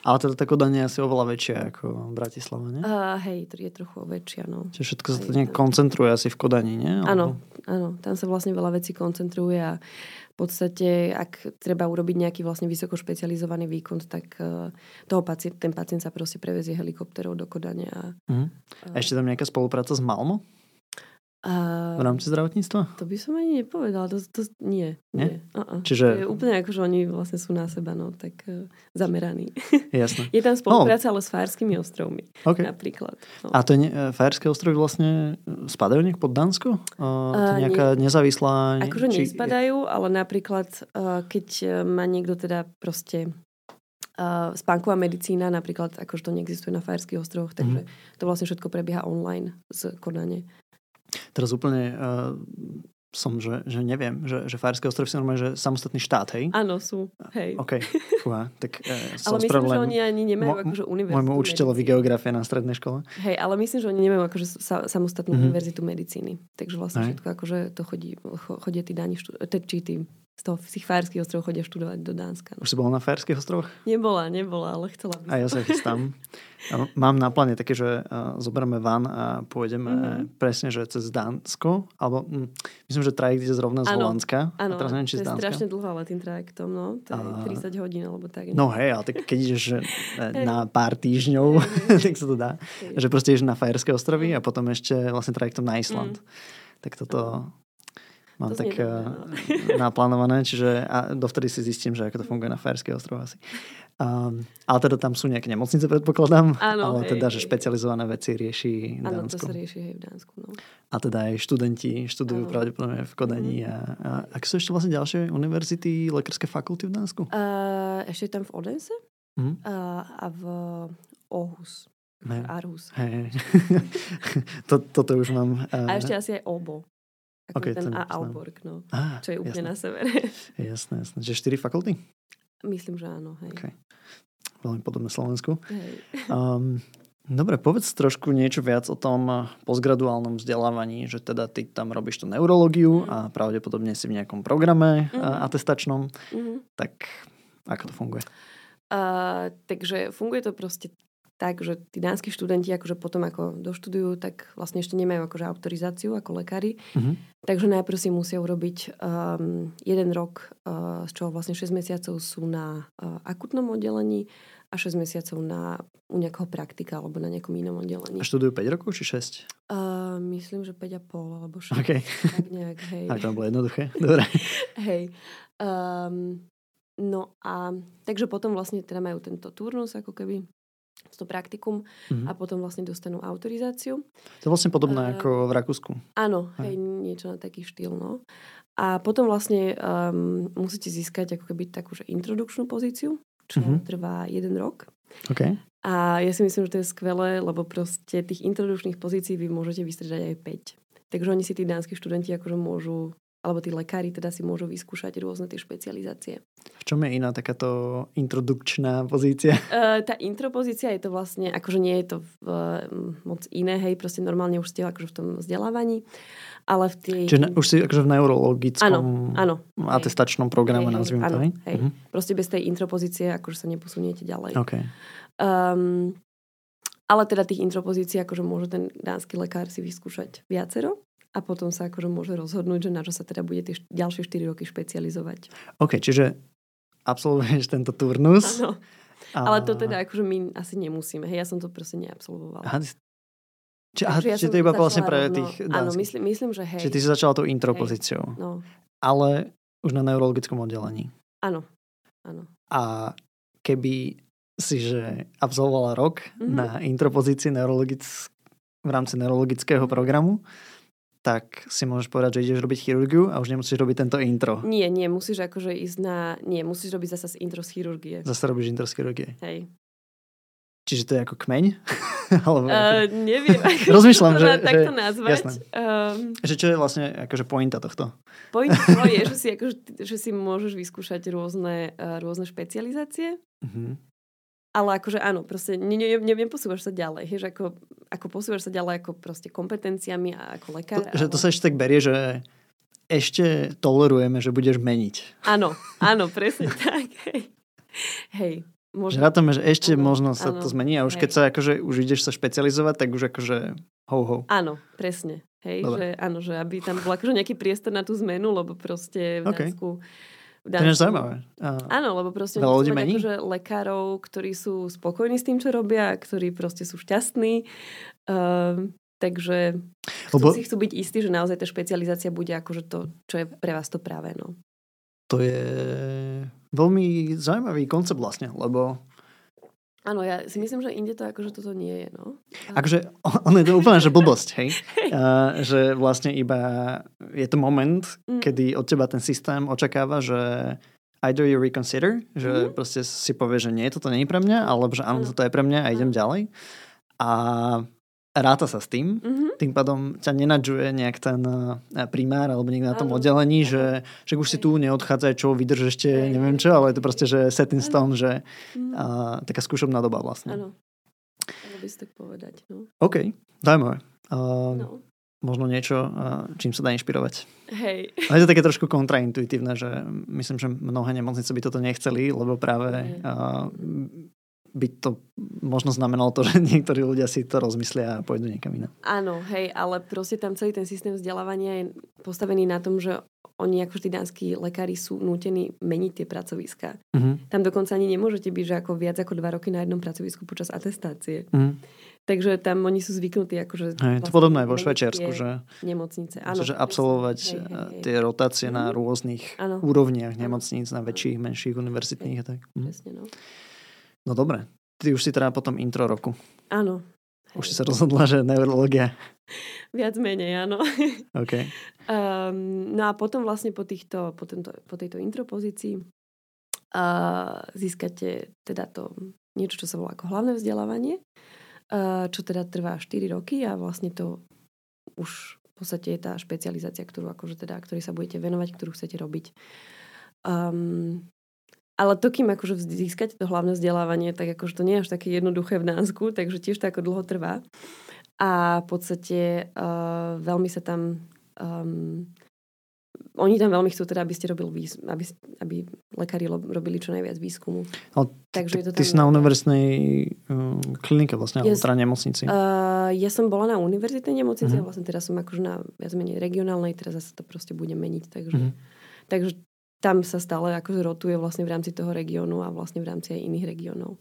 [SPEAKER 2] Ale teda tá Kodaň je asi oveľa väčšia ako Bratislava, nie?
[SPEAKER 1] Uh, hej, to je trochu väčšia, no.
[SPEAKER 2] Čiže všetko sa to nejak koncentruje asi v Kodani, nie?
[SPEAKER 1] Áno, áno. Tam sa vlastne veľa vecí koncentruje a v podstate, ak treba urobiť nejaký vlastne vysoko špecializovaný výkon, tak uh, toho pacient, ten pacient sa proste prevezie helikopterou do Kodane. A,
[SPEAKER 2] uh-huh. a ešte tam nejaká spolupráca s Malmo?
[SPEAKER 1] A
[SPEAKER 2] v rámci zdravotníctva?
[SPEAKER 1] to by som ani nepovedala. To, to, nie.
[SPEAKER 2] Nie?
[SPEAKER 1] nie. Uh-uh.
[SPEAKER 2] Čiže-
[SPEAKER 1] To je úplne ako, že oni vlastne sú na seba no, tak uh, zameraní.
[SPEAKER 2] Jasné.
[SPEAKER 1] Je tam spolupráca ale s Fárskými ostrovmi
[SPEAKER 2] OK.
[SPEAKER 1] napríklad. No.
[SPEAKER 2] A to je, ne- Fajerské ostrovy vlastne spadajú nejak pod Dánsko? Uh, to je nejaká nezávislá... ne-
[SPEAKER 1] Akože
[SPEAKER 2] či-
[SPEAKER 1] nespadajú, ale napríklad, uh, keď má niekto teda proste uh, spánková medicína, napríklad, akože to neexistuje na Fajerských ostrovoch, takže to vlastne všetko prebieha online z Kodane.
[SPEAKER 2] Teraz úplne uh, som, že, že neviem, že, že Fajerské ostrovy sú normálne, že samostatný štát, hej?
[SPEAKER 1] Áno, sú. Hej.
[SPEAKER 2] OK, fúha, tak uh, sa
[SPEAKER 1] ale myslím, že oni ani nemajú
[SPEAKER 2] mo-
[SPEAKER 1] akože univerzitu
[SPEAKER 2] môjmu učiteľovi geografie na strednej škole.
[SPEAKER 1] Hej, ale myslím, že oni nemajú akože sa, samostatnú
[SPEAKER 2] Mhm.
[SPEAKER 1] univerzitu medicíny. Takže vlastne
[SPEAKER 2] Hej.
[SPEAKER 1] všetko akože to chodí, cho- chodia tí dáni, štú, te, či tí z toho z Fajerských ostrovov chodia študovať do Dánska. No.
[SPEAKER 2] Už si bol na Fajerských ostrovoch?
[SPEAKER 1] Nebola, nebola, ale chcela by
[SPEAKER 2] A ja sa chystám. Mám na pláne také, že zoberieme van a pôjdeme
[SPEAKER 1] Mhm.
[SPEAKER 2] presne, že cez Dánsko, alebo hm, myslím, že trajekt ide zrovna z Holandska.
[SPEAKER 1] Áno,
[SPEAKER 2] teraz neviem, či
[SPEAKER 1] to
[SPEAKER 2] z
[SPEAKER 1] je strašne dlho, ale tým trajektom, no. To je
[SPEAKER 2] A-
[SPEAKER 1] 30 hodín, alebo tak.
[SPEAKER 2] No hej, ale tak keď ideš e, na pár týždňov, tak sa to dá. Že proste ideš na Fajerské ostrovy a potom ešte vlastne trajektom na Island. Tak toto mám
[SPEAKER 1] Mm. To
[SPEAKER 2] tak
[SPEAKER 1] dobre,
[SPEAKER 2] naplánované, čiže a dovtedy si zistím, že ako to funguje na Fajerských ostrovoch asi. Um, ale teda tam sú nejaké nemocnice, predpokladám,
[SPEAKER 1] Áno,
[SPEAKER 2] ale
[SPEAKER 1] hej,
[SPEAKER 2] teda, že špecializované veci rieši
[SPEAKER 1] Áno, to
[SPEAKER 2] Dánsko.
[SPEAKER 1] sa rieši hej v Dánsku, no.
[SPEAKER 2] A teda aj študenti študujú
[SPEAKER 1] Áno.
[SPEAKER 2] pravdepodobne v Kodani.
[SPEAKER 1] Mhm.
[SPEAKER 2] A, a ak sú ešte vlastne ďalšie univerzity, lekárske fakulty v Dánsku?
[SPEAKER 1] Uh, ešte tam v Odense
[SPEAKER 2] Mhm.
[SPEAKER 1] uh, a v. Aarhus.
[SPEAKER 2] Hej. to, toto už mám. Uh,
[SPEAKER 1] A ešte asi aj Obo. Ako
[SPEAKER 2] Ok,
[SPEAKER 1] ten
[SPEAKER 2] to
[SPEAKER 1] a. Aalborg, no.
[SPEAKER 2] á,
[SPEAKER 1] Čo je úplne
[SPEAKER 2] jasné,
[SPEAKER 1] na severe.
[SPEAKER 2] Jasné, jasné. Čiže štyri fakulty?
[SPEAKER 1] Myslím, že áno, hej.
[SPEAKER 2] Ok. Veľmi podobné Slovensku.
[SPEAKER 1] hej.
[SPEAKER 2] Um, dobre, povedz trošku niečo viac o tom postgraduálnom vzdelávaní, že teda ty tam robíš tú neurológiu
[SPEAKER 1] Mhm.
[SPEAKER 2] a pravdepodobne si v nejakom programe
[SPEAKER 1] Mhm.
[SPEAKER 2] atestačnom,
[SPEAKER 1] Mhm.
[SPEAKER 2] tak ako to funguje?
[SPEAKER 1] Uh, takže funguje to proste tak, že tí dánsky študenti akože potom ako doštudujú, tak vlastne ešte nemajú akože autorizáciu ako lekári.
[SPEAKER 2] Mhm.
[SPEAKER 1] Takže najprv si musia urobiť um, jeden rok, uh, z čoho vlastne 6 mesiacov sú na uh, akutnom oddelení a 6 mesiacov na, u nejakého praktika alebo na nejakom inom oddelení.
[SPEAKER 2] A študujú 5 rokov či 6?
[SPEAKER 1] Uh, myslím, že 5,5 alebo 6.
[SPEAKER 2] OK.
[SPEAKER 1] Tak nejak, hej.
[SPEAKER 2] Tak to bolo jednoduché. Dobre.
[SPEAKER 1] Hej. Um, no a takže potom vlastne teda majú tento turnus ako keby to praktikum
[SPEAKER 2] Mhm.
[SPEAKER 1] a potom vlastne dostanú autorizáciu.
[SPEAKER 2] To je vlastne podobné
[SPEAKER 1] Eh,
[SPEAKER 2] ako v Rakúsku.
[SPEAKER 1] Áno,
[SPEAKER 2] Hej.
[SPEAKER 1] hej, niečo na taký štýl, no. A potom vlastne um, musíte získať ako keby takú že introdukčnú pozíciu, čo
[SPEAKER 2] Mhm.
[SPEAKER 1] trvá jeden rok.
[SPEAKER 2] OK.
[SPEAKER 1] A ja si myslím, že to je skvelé, lebo proste tých introdukčných pozícií vy môžete vystriedať aj 5. Takže oni si tí dánsky študenti akože môžu, alebo tí lekári teda si môžu vyskúšať rôzne tie špecializácie.
[SPEAKER 2] V čom je iná takáto introdukčná pozícia?
[SPEAKER 1] Uh, tá intropozícia je to vlastne, akože nie je to uh, moc iné, hej, proste normálne už ste akože v tom vzdelávaní, ale v tej...
[SPEAKER 2] Čiže na- už si akože v neurologickom
[SPEAKER 1] Áno, áno.
[SPEAKER 2] atestačnom programe,
[SPEAKER 1] Hej, hej,
[SPEAKER 2] nazvime to, hej?
[SPEAKER 1] hej.
[SPEAKER 2] Mhm.
[SPEAKER 1] Proste bez tej intropozície akože sa neposuniete ďalej.
[SPEAKER 2] OK.
[SPEAKER 1] Um, ale teda tých intropozícií akože môže ten dánsky lekár si vyskúšať viacero a potom sa akože môže rozhodnúť, že na čo sa teda bude tie ďalšie 4 roky špecializovať.
[SPEAKER 2] OK, čiže absolvuješ tento turnus.
[SPEAKER 1] Áno.
[SPEAKER 2] a-
[SPEAKER 1] Ale to teda akože my asi nemusíme. Hej, ja som to proste neabsolvovala.
[SPEAKER 2] Aha, či, aha,
[SPEAKER 1] ja
[SPEAKER 2] čiže
[SPEAKER 1] som
[SPEAKER 2] to iba vlastne pre
[SPEAKER 1] rovno-
[SPEAKER 2] tých
[SPEAKER 1] Áno,
[SPEAKER 2] dánskych.
[SPEAKER 1] myslím, myslím, že hej.
[SPEAKER 2] Čiže ty si začala tou intropozíciou,
[SPEAKER 1] No,
[SPEAKER 2] ale už na neurologickom oddelení.
[SPEAKER 1] áno. Áno.
[SPEAKER 2] A keby si že absolvovala rok
[SPEAKER 1] Mhm.
[SPEAKER 2] na intropozícii neurologic... v rámci neurologického programu, tak si môžeš povedať, že ideš robiť chirurgiu a už nemusíš robiť tento intro.
[SPEAKER 1] Nie, nie, musíš akože ísť na... Nie, musíš robiť zase intro z chirurgie.
[SPEAKER 2] Zase robíš intro z chirurgie.
[SPEAKER 1] Hej.
[SPEAKER 2] Čiže to je ako kmeň? Alebo
[SPEAKER 1] Uh, neviem,
[SPEAKER 2] Rozmýšľam,
[SPEAKER 1] to
[SPEAKER 2] že-
[SPEAKER 1] dá
[SPEAKER 2] že-
[SPEAKER 1] takto nazvať.
[SPEAKER 2] jasné.
[SPEAKER 1] Um,
[SPEAKER 2] že čo je vlastne akože pointa tohto?
[SPEAKER 1] point toho je, že si, akože, že si môžeš vyskúšať rôzne, uh, rôzne špecializácie,
[SPEAKER 2] Mhm.
[SPEAKER 1] Ale akože áno, proste ne, ne, ne, neposúvaš sa ďalej. Hej, že ako, ako posúvaš sa ďalej ako proste kompetenciami a ako
[SPEAKER 2] To,
[SPEAKER 1] lekár.
[SPEAKER 2] že to
[SPEAKER 1] ale-
[SPEAKER 2] sa ešte tak berie, že ešte tolerujeme, že budeš meniť.
[SPEAKER 1] Áno, áno, presne tak. Hej. Hej.
[SPEAKER 2] Že
[SPEAKER 1] Možno,
[SPEAKER 2] rátame, že ešte
[SPEAKER 1] Áno,
[SPEAKER 2] možno sa
[SPEAKER 1] áno,
[SPEAKER 2] to zmení a už
[SPEAKER 1] hej.
[SPEAKER 2] keď sa akože už ideš sa špecializovať, tak už akože ho ho.
[SPEAKER 1] áno, presne. Hej,
[SPEAKER 2] Dobre.
[SPEAKER 1] že áno, že aby tam bol akože nejaký priestor na tú zmenu, lebo proste v
[SPEAKER 2] OK.
[SPEAKER 1] Dánsku...
[SPEAKER 2] To je zaujímavé.
[SPEAKER 1] Áno, lebo proste
[SPEAKER 2] Veľa ľudí
[SPEAKER 1] mať akože lekárov, ktorí sú spokojní s tým, čo robia, ktorí proste sú šťastní. Um, Takže chcú, Lebo... si chcú byť istí, že naozaj tá špecializácia bude akože to, čo je pre vás to práve. No.
[SPEAKER 2] To je veľmi zaujímavý koncept vlastne, lebo
[SPEAKER 1] Áno, ja si myslím, že inde to akože toto nie je, no.
[SPEAKER 2] Akože, on je to úplne, že blbosť, hej? Uh, že vlastne iba je to moment, mm. kedy od teba ten systém očakáva, že either you reconsider, že mm-hmm. proste si povie, že nie, toto nie je pre mňa, alebo že áno, toto je pre mňa a idem ďalej. A ráta sa s tým, mm-hmm. tým pádom ťa nenadžuje nejak ten eh, primár alebo niekto na tom oddelení, že, že už si tu neodchádzaj, čo vydrž ešte, neviem čo, ale je to proste, že set in stone, že mm-hmm. a, taká skúšobná doba vlastne.
[SPEAKER 1] Áno. By si tak povedať. No.
[SPEAKER 2] OK, zaujímavé. Uh, no. Možno niečo, uh, čím sa dá inšpirovať.
[SPEAKER 1] Hej.
[SPEAKER 2] Ale je to také trošku kontraintuitívne, že myslím, že mnohé nemocnice by toto nechceli, lebo práve uh, by to možno znamenalo to, že niektorí ľudia si to rozmyslia a pôjdu niekam iné.
[SPEAKER 1] Áno, hej, ale proste tam celý ten systém vzdelávania je postavený na tom, že oni ako vždy dánsky lekári sú nútení meniť tie pracoviská. Uh-huh. Tam dokonca ani nemôžete byť, že ako viac ako dva roky na jednom pracovisku počas atestácie. Uh-huh. Takže tam oni sú zvyknutí akože...
[SPEAKER 2] Hej, to vlastne podobné vo Švečersku, že...
[SPEAKER 1] Nemocnice, áno.
[SPEAKER 2] Že absolvovať hej, hej, hej. tie rotácie uh-huh. na mhm. rôznych áno. úrovniach nemocníc, na väčších, menších, univerzitných a tak.
[SPEAKER 1] Presne, no.
[SPEAKER 2] No dobre. Ty už si teda potom intro roku.
[SPEAKER 1] Áno.
[SPEAKER 2] Už si sa rozhodla, že neurológia.
[SPEAKER 1] Viac menej, áno.
[SPEAKER 2] Okay.
[SPEAKER 1] Um, no a potom vlastne po, týchto, po, tento, po tejto intro pozícii uh, získate teda to niečo, čo sa volá ako hlavné vzdelávanie, uh, čo teda trvá 4 roky a vlastne to už v podstate je tá špecializácia, ktorú akože teda, ktorý sa budete venovať, ktorú chcete robiť. Um, ale to, kým akože získať to hlavné vzdelávanie, tak akože to nie je až také jednoduché v Dánsku, takže tiež to ako dlho trvá. A v podstate uh, veľmi sa tam... Um, oni tam veľmi chcú teda, aby ste robili výs- aby, aby lekári robili čo najviac výskumu.
[SPEAKER 2] Ale Takže je to tam... Ty si na univerzitnej uh, klinike vlastne, ja, alebo teda nemocnici.
[SPEAKER 1] Uh, ja som bola na univerzitnej nemocnici uh-huh. a vlastne teraz som akože na viac menej regionálnej, teraz zase to proste bude meniť. Takže, uh-huh. takže tam sa stále akože rotuje vlastne v rámci toho regiónu a vlastne v rámci aj iných regiónov.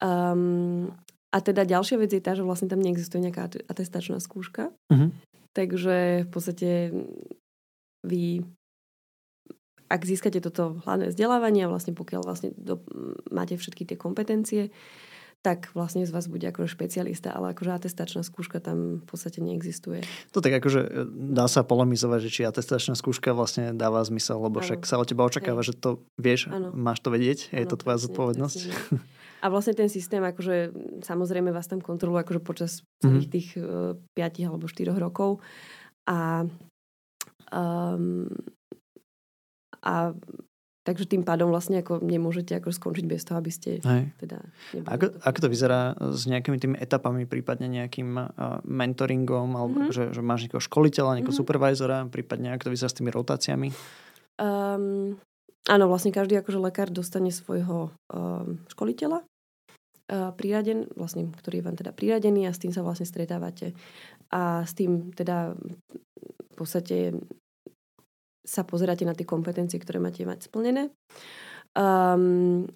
[SPEAKER 1] Um, a teda ďalšia vec je tá, že vlastne tam neexistuje nejaká atestačná skúška. Uh-huh. Takže v podstate vy ak získate toto hlavné vzdelávanie a vlastne pokiaľ vlastne do, máte všetky tie kompetencie, tak vlastne z vás bude ako špecialista, ale akože atestačná skúška tam v podstate neexistuje.
[SPEAKER 2] To tak akože e, dá sa polemizovať, že či atestačná skúška vlastne dáva zmysel, lebo ano. však sa od teba očakáva, Hej. že to vieš, ano. máš to vedieť, ano, je to tvoja presne, zodpovednosť. Presne.
[SPEAKER 1] A vlastne ten systém, akože samozrejme vás tam kontroluje akože počas celých mm-hmm. tých uh, 5 alebo 4 rokov. A, um, a Takže tým pádom vlastne ako nemôžete ako skončiť bez toho, aby ste Hej. teda...
[SPEAKER 2] Ako, ako to vyzerá s nejakými tými etapami, prípadne nejakým uh, mentoringom, alebo mm-hmm. že, že máš niekoho školiteľa, niekoho mm-hmm. supervisora, prípadne ako to vyzerá s tými rotáciami?
[SPEAKER 1] Um, áno, vlastne každý akože lekár dostane svojho um, školiteľa, uh, priraden, vlastne, ktorý je vám teda priradený a s tým sa vlastne stretávate. A s tým teda v podstate sa pozeráte na tie kompetencie, ktoré máte mať splnené. Um,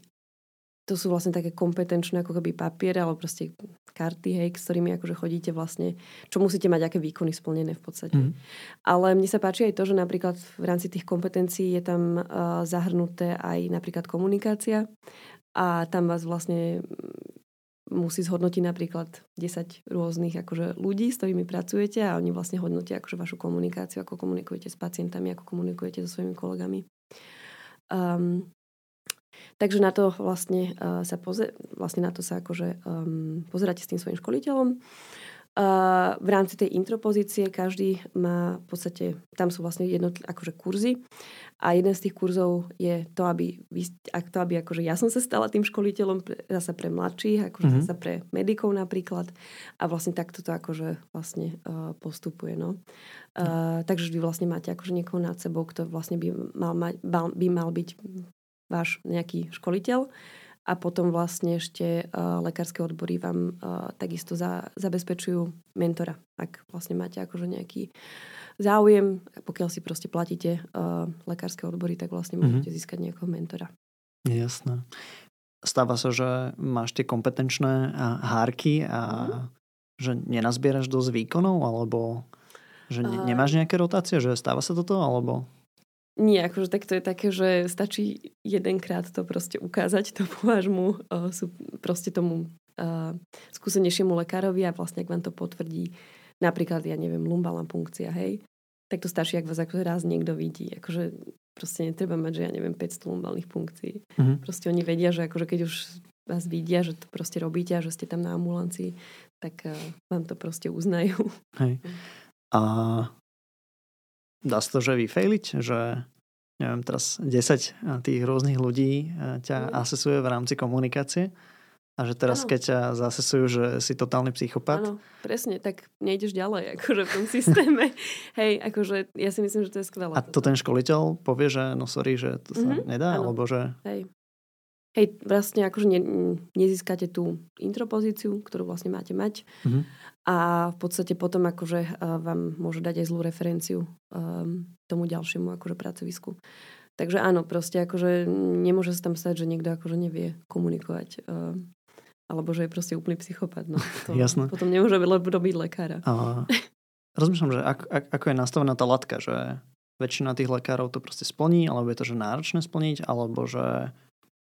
[SPEAKER 1] to sú vlastne také kompetenčné ako keby papiere, alebo proste karty, hej, s ktorými akože chodíte vlastne, čo musíte mať, aké výkony splnené v podstate. Mm. Ale mne sa páči aj to, že napríklad v rámci tých kompetencií je tam uh, zahrnuté aj napríklad komunikácia a tam vás vlastne musí zhodnotiť napríklad 10 rôznych akože ľudí, s ktorými pracujete a oni vlastne hodnotia akože vašu komunikáciu, ako komunikujete s pacientami, ako komunikujete so svojimi kolegami. Um, takže na to vlastne uh, sa poze- vlastne na to sa akože um, pozeráte s tým svojim školiteľom. Uh, v rámci tej intropozície každý má v podstate, tam sú vlastne jednotlivé akože kurzy a jeden z tých kurzov je to, aby, ak to, aby akože ja som sa stala tým školiteľom zase pre mladších, akože mm-hmm. zase pre medikov napríklad a vlastne takto to akože vlastne uh, postupuje. No. Uh, takže vy vlastne máte akože niekoho nad sebou, kto vlastne by mal, mať, by mal byť váš nejaký školiteľ a potom vlastne ešte uh, lekárske odbory vám uh, takisto za, zabezpečujú mentora, ak vlastne máte akože nejaký záujem, pokiaľ si proste platíte uh, lekárske odbory, tak vlastne mm-hmm. môžete získať nejakého mentora.
[SPEAKER 2] Jasné. Stáva sa, že máš tie kompetenčné hárky a mm-hmm. že nenazbieraš dosť výkonov, alebo že ne, nemáš nejaké rotácie, že stáva sa toto, alebo...
[SPEAKER 1] Nie, akože tak to je také, že stačí jedenkrát to proste ukázať tomu vášmu, uh, sú proste tomu uh, skúsenejšiemu lekárovi a vlastne ak vám to potvrdí, napríklad, ja neviem, lumbalná funkcia, hej, tak to stačí, ak vás akože raz niekto vidí. Akože proste netreba mať, že ja neviem, 500 lumbalných funkcií.
[SPEAKER 2] Mhm.
[SPEAKER 1] Proste oni vedia, že akože keď už vás vidia, že to proste robíte a že ste tam na ambulancii, tak uh, vám to proste uznajú.
[SPEAKER 2] Hej. A dá sa to, že vyfejliť, že neviem, teraz 10 tých rôznych ľudí eh, ťa
[SPEAKER 1] Mm.
[SPEAKER 2] asesuje v rámci komunikácie a že teraz,
[SPEAKER 1] Áno.
[SPEAKER 2] keď ťa zasesujú, že si totálny psychopat,
[SPEAKER 1] Áno, presne, tak nejdeš ďalej akože v tom systéme. Hej, akože ja si myslím, že to je skvelé.
[SPEAKER 2] a to ten školiteľ povie, že no sorry, že to sa
[SPEAKER 1] Mhm,
[SPEAKER 2] nedá,
[SPEAKER 1] áno.
[SPEAKER 2] alebo že...
[SPEAKER 1] Hej. Hej, vlastne akože ne, nezískate tú intropozíciu, ktorú vlastne máte mať
[SPEAKER 2] Mhm.
[SPEAKER 1] a v podstate potom akože uh, vám môže dať aj zlú referenciu um, tomu ďalšiemu akože pracovisku. Takže áno, proste akože nemôže sa tam stať, že niekto akože nevie komunikovať. Uh, alebo že je proste úplný psychopat. No. To
[SPEAKER 2] Jasné.
[SPEAKER 1] Potom nemôže robiť lekára.
[SPEAKER 2] A rozmýšľam, že ako, ako je nastavená tá latka, že väčšina tých lekárov to proste splní, alebo je to, že náročné splniť, alebo že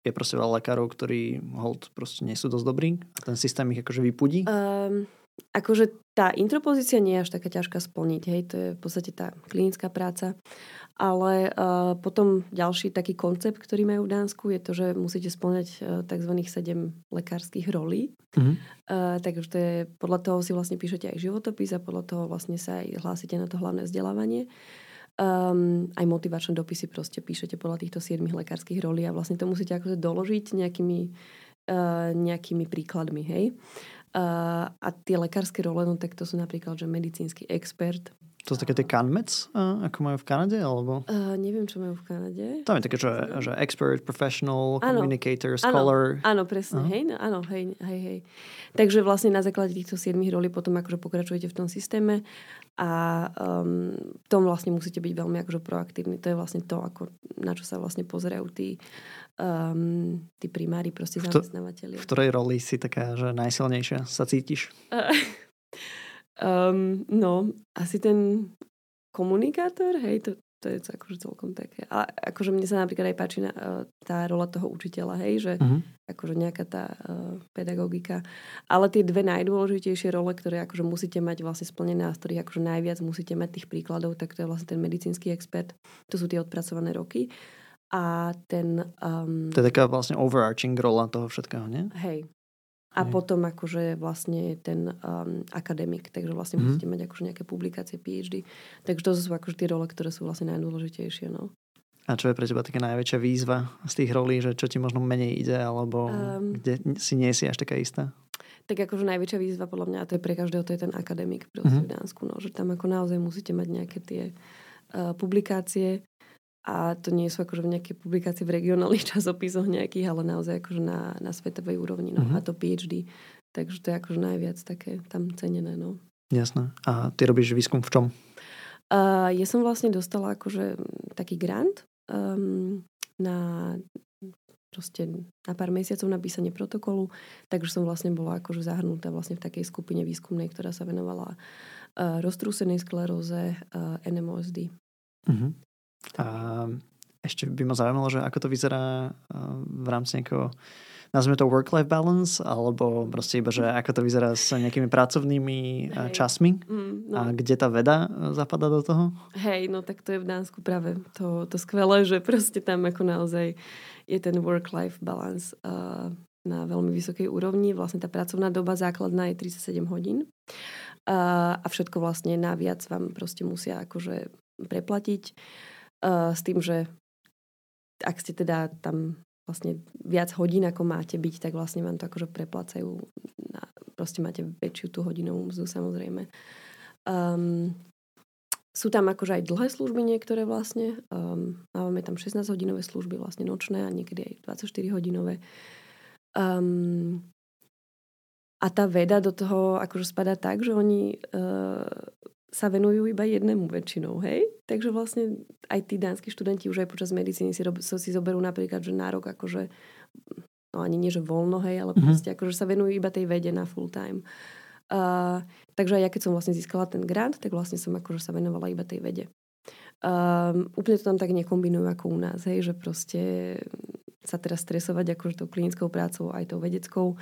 [SPEAKER 2] je proste veľa lekárov, ktorí hold proste nie sú dosť dobrí a ten systém ich akože vypudí.
[SPEAKER 1] Um, akože tá intropozícia nie je až taká ťažká splniť, hej, to je v podstate tá klinická práca. Ale uh, potom ďalší taký koncept, ktorý majú v Dánsku, je to, že musíte splňať uh, tzv. 7 lekárskych rolí.
[SPEAKER 2] Mhm.
[SPEAKER 1] Uh, takže to je, podľa toho si vlastne píšete aj životopis a podľa toho vlastne sa aj hlásite na to hlavné vzdelávanie. Um, aj motivačné dopisy proste píšete podľa týchto 7 lekárskych rolí a vlastne to musíte akože doložiť nejakými, uh, nejakými príkladmi, hej. Uh, a tie lekárske role, no tak to sú napríklad, že medicínsky expert.
[SPEAKER 2] To sú také tie canmets, a, ako majú v Kanade, alebo...
[SPEAKER 1] Uh, neviem, čo majú v Kanade.
[SPEAKER 2] Tam je také, že, že expert, professional,
[SPEAKER 1] Áno.
[SPEAKER 2] communicator, scholar.
[SPEAKER 1] Áno, presne,
[SPEAKER 2] Aha.
[SPEAKER 1] hej, no, áno, hej, hej, hej. Takže vlastne na základe týchto 7 rolí potom akože pokračujete v tom systéme a um, v tom vlastne musíte byť veľmi akože proaktívni. To je vlastne to, ako, na čo sa vlastne pozerajú tí, um, tí primári, proste zamestnávateľi.
[SPEAKER 2] V ktorej roli si taká, že najsilnejšia sa cítiš?
[SPEAKER 1] um, no, asi ten komunikátor, hej, to, to je akože celkom také. A akože mne sa napríklad aj páči na, uh, tá rola toho učiteľa, hej, že
[SPEAKER 2] Mhm.
[SPEAKER 1] akože nejaká tá uh, pedagogika. Ale tie dve najdôležitejšie role, ktoré akože musíte mať vlastne splnené a z ktorých akože najviac musíte mať tých príkladov, tak to je vlastne ten medicínsky expert. To sú tie odpracované roky. A ten... Um,
[SPEAKER 2] To je taká vlastne overarching rola toho všetkého, nie?
[SPEAKER 1] Hej. A
[SPEAKER 2] Hej.
[SPEAKER 1] potom akože vlastne ten um, akademik, takže vlastne
[SPEAKER 2] Mhm.
[SPEAKER 1] musíte mať akože nejaké publikácie PhD. Takže to sú akože tie role, ktoré sú vlastne najdôležitejšie. No.
[SPEAKER 2] A čo je pre teba taká najväčšia výzva z tých rolí, že čo ti možno menej ide, alebo
[SPEAKER 1] Um,
[SPEAKER 2] kde si nie si až taká istá?
[SPEAKER 1] Tak akože najväčšia výzva podľa mňa, a to je pre každého, to je ten akademik proste
[SPEAKER 2] Mhm.
[SPEAKER 1] v Dánsku. No, že tam ako naozaj musíte mať nejaké tie uh, publikácie a to nie sú akože nejaké publikácie v regionálnych časopisoch nejakých, ale naozaj akože na, na svetovej úrovni. No.
[SPEAKER 2] Mhm.
[SPEAKER 1] A to PhD. Takže to je akože najviac také tam cenené. No.
[SPEAKER 2] Jasné. A ty robíš výskum v čom?
[SPEAKER 1] Uh, ja som vlastne dostala akože taký grant um, na proste na pár mesiacov na písanie protokolu, takže som vlastne bola akože zahrnutá vlastne v takej skupine výskumnej, ktorá sa venovala uh, roztrúsenej skleróze uh, NMOSD.
[SPEAKER 2] Uh-huh. A ešte by ma zaujímalo, že ako to vyzerá uh, v rámci nejakého nazvime to work-life balance, alebo proste iba, že ako to vyzerá s nejakými pracovnými uh,
[SPEAKER 1] Hej.
[SPEAKER 2] časmi
[SPEAKER 1] Mm, no.
[SPEAKER 2] a kde tá veda uh, zapadá do toho?
[SPEAKER 1] Hej, no tak to je v Dánsku práve to, to skvelé, že proste tam ako naozaj je ten work-life balance uh, na veľmi vysokej úrovni. Vlastne tá pracovná doba základná je 37 hodín uh, a všetko vlastne naviac vám proste musia akože preplatiť uh, s tým, že ak ste teda tam vlastne viac hodín ako máte byť, tak vlastne vám to akože preplácajú. Na, proste máte väčšiu tú hodinovú mzdu samozrejme. Um, sú tam akože aj dlhé služby niektoré vlastne. Um, máme tam 16-hodinové služby vlastne nočné a niekedy aj 24-hodinové. Um, a tá veda do toho akože spadá tak, že oni uh, sa venujú iba jednému väčšinou, hej? Takže vlastne aj tí dánsky študenti už aj počas medicíny si, rob, so, si zoberú napríklad, že nárok akože, no ani nie, že voľno, hej, ale
[SPEAKER 2] Mhm.
[SPEAKER 1] proste akože sa venujú iba tej vede na full time. Uh, takže aj ja, keď som vlastne získala ten grant, tak vlastne som akože sa venovala iba tej vede. Um, úplne to tam tak nekombinujú ako u nás, hej, že proste sa teraz stresovať akože tou klinickou prácou aj tou vedeckou.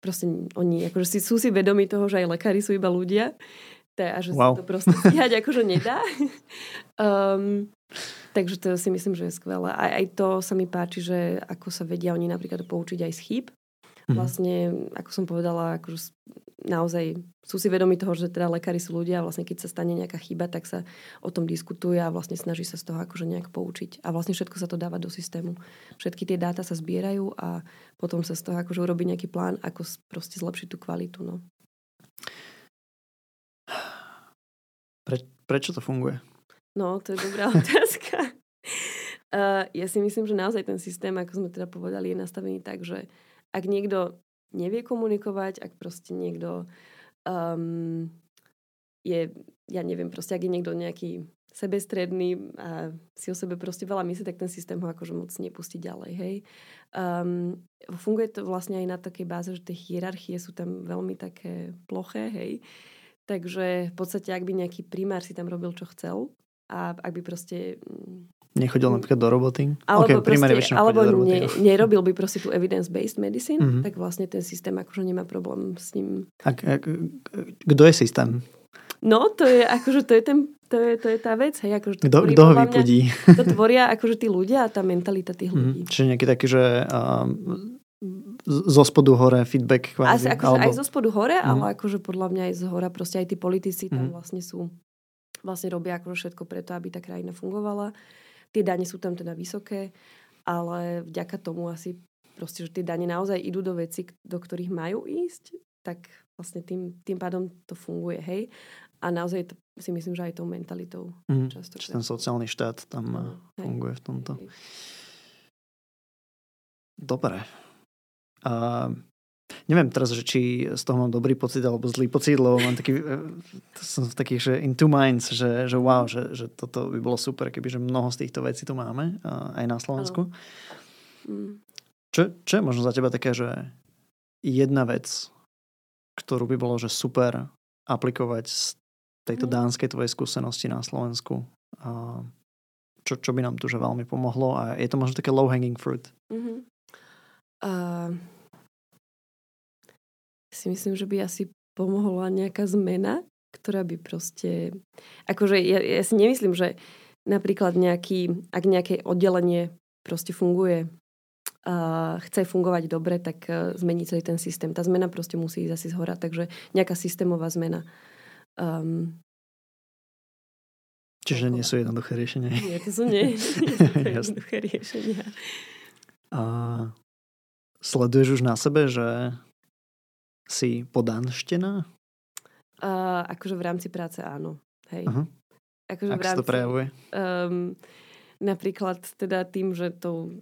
[SPEAKER 1] Proste oni akože si, sú si vedomi toho, že aj lekári sú iba ľudia a že wow. sa to proste stíhať akože nedá. um, takže to si myslím, že je skvelé. Aj, aj to sa mi páči, že ako sa vedia oni napríklad poučiť aj z chýb. Mhm. Vlastne, ako som povedala, akože naozaj sú si vedomi toho, že teda lekári sú ľudia a vlastne keď sa stane nejaká chyba, tak sa o tom diskutuje a vlastne snaží sa z toho akože nejak poučiť. A vlastne všetko sa to dáva do systému. Všetky tie dáta sa zbierajú a potom sa z toho akože urobí nejaký plán, ako proste zlepšiť tú kvalitu. No.
[SPEAKER 2] Pre, prečo to funguje?
[SPEAKER 1] No, to je dobrá otázka. Uh, ja si myslím, že naozaj ten systém, ako sme teda povedali, je nastavený tak, že ak niekto nevie komunikovať, ak proste niekto um, je, ja neviem, proste ak je niekto nejaký sebestredný a si o sebe proste veľa myslí, tak ten systém ho akože moc nepustí ďalej, hej. Um, funguje to vlastne aj na takej báze, že tie hierarchie sú tam veľmi také ploché, hej. Takže v podstate, ak by nejaký primár si tam robil, čo chcel a ak by proste
[SPEAKER 2] Nechodil napríklad do roboty?
[SPEAKER 1] Alebo, okay, proste, alebo ne, nerobil by proste tú evidence-based medicine, mm-hmm. tak vlastne ten systém akože nemá problém s ním.
[SPEAKER 2] A, a, kto je systém?
[SPEAKER 1] No, to je akože, to je, ten, to je, to je tá vec, hej, akože to
[SPEAKER 2] kto, kto ho vypudí?
[SPEAKER 1] to tvoria akože tí ľudia a tá mentalita tých mhm. ľudí. Mm,
[SPEAKER 2] čiže nejaký taký, že um, zo spodu hore feedback
[SPEAKER 1] kvázi. Asi akože alebo... aj zo spodu hore, mm. ale akože podľa mňa aj z hora proste aj tí politici tam mm. vlastne sú vlastne robia akože všetko preto, aby tá krajina fungovala. Tie dane sú tam teda vysoké, ale vďaka tomu asi proste, že tie dane naozaj idú do veci, do ktorých majú ísť, tak vlastne tým, tým pádom to funguje, hej. A naozaj to, si myslím, že aj tou mentalitou.
[SPEAKER 2] Mm, často. Ten sociálny štát tam no, funguje hej. v tomto. Hej. Dobre. A Neviem teraz, že či z toho mám dobrý pocit alebo zlý pocit, lebo mám taký, e, som v takých, že in two minds, že, že wow, že, že toto by bolo super, keby že mnoho z týchto vecí tu máme aj na Slovensku. Mm. Čo, čo je možno za teba také, že jedna vec, ktorú by bolo, že super aplikovať z tejto mm. dánskej tvojej skúsenosti na Slovensku? A čo, čo by nám tu že veľmi pomohlo? A je to možno také low hanging fruit? Mm-hmm. Uh
[SPEAKER 1] si myslím, že by asi pomohla nejaká zmena, ktorá by proste... Akože ja, ja si nemyslím, že napríklad nejaký, ak nejaké oddelenie proste funguje a chce fungovať dobre, tak uh, zmení celý ten systém. Tá zmena proste musí ísť asi zhora, takže nejaká systémová zmena. Um,
[SPEAKER 2] Čiže nie sú jednoduché riešenia.
[SPEAKER 1] Nie, to sú nie, nie jednoduché riešenia.
[SPEAKER 2] A sleduješ už na sebe, že si podanštená?
[SPEAKER 1] Uh, akože v rámci práce áno. Hej. Uh-huh.
[SPEAKER 2] Akože Ak v rámci, sa to prejavuje? Um,
[SPEAKER 1] napríklad teda tým, že tou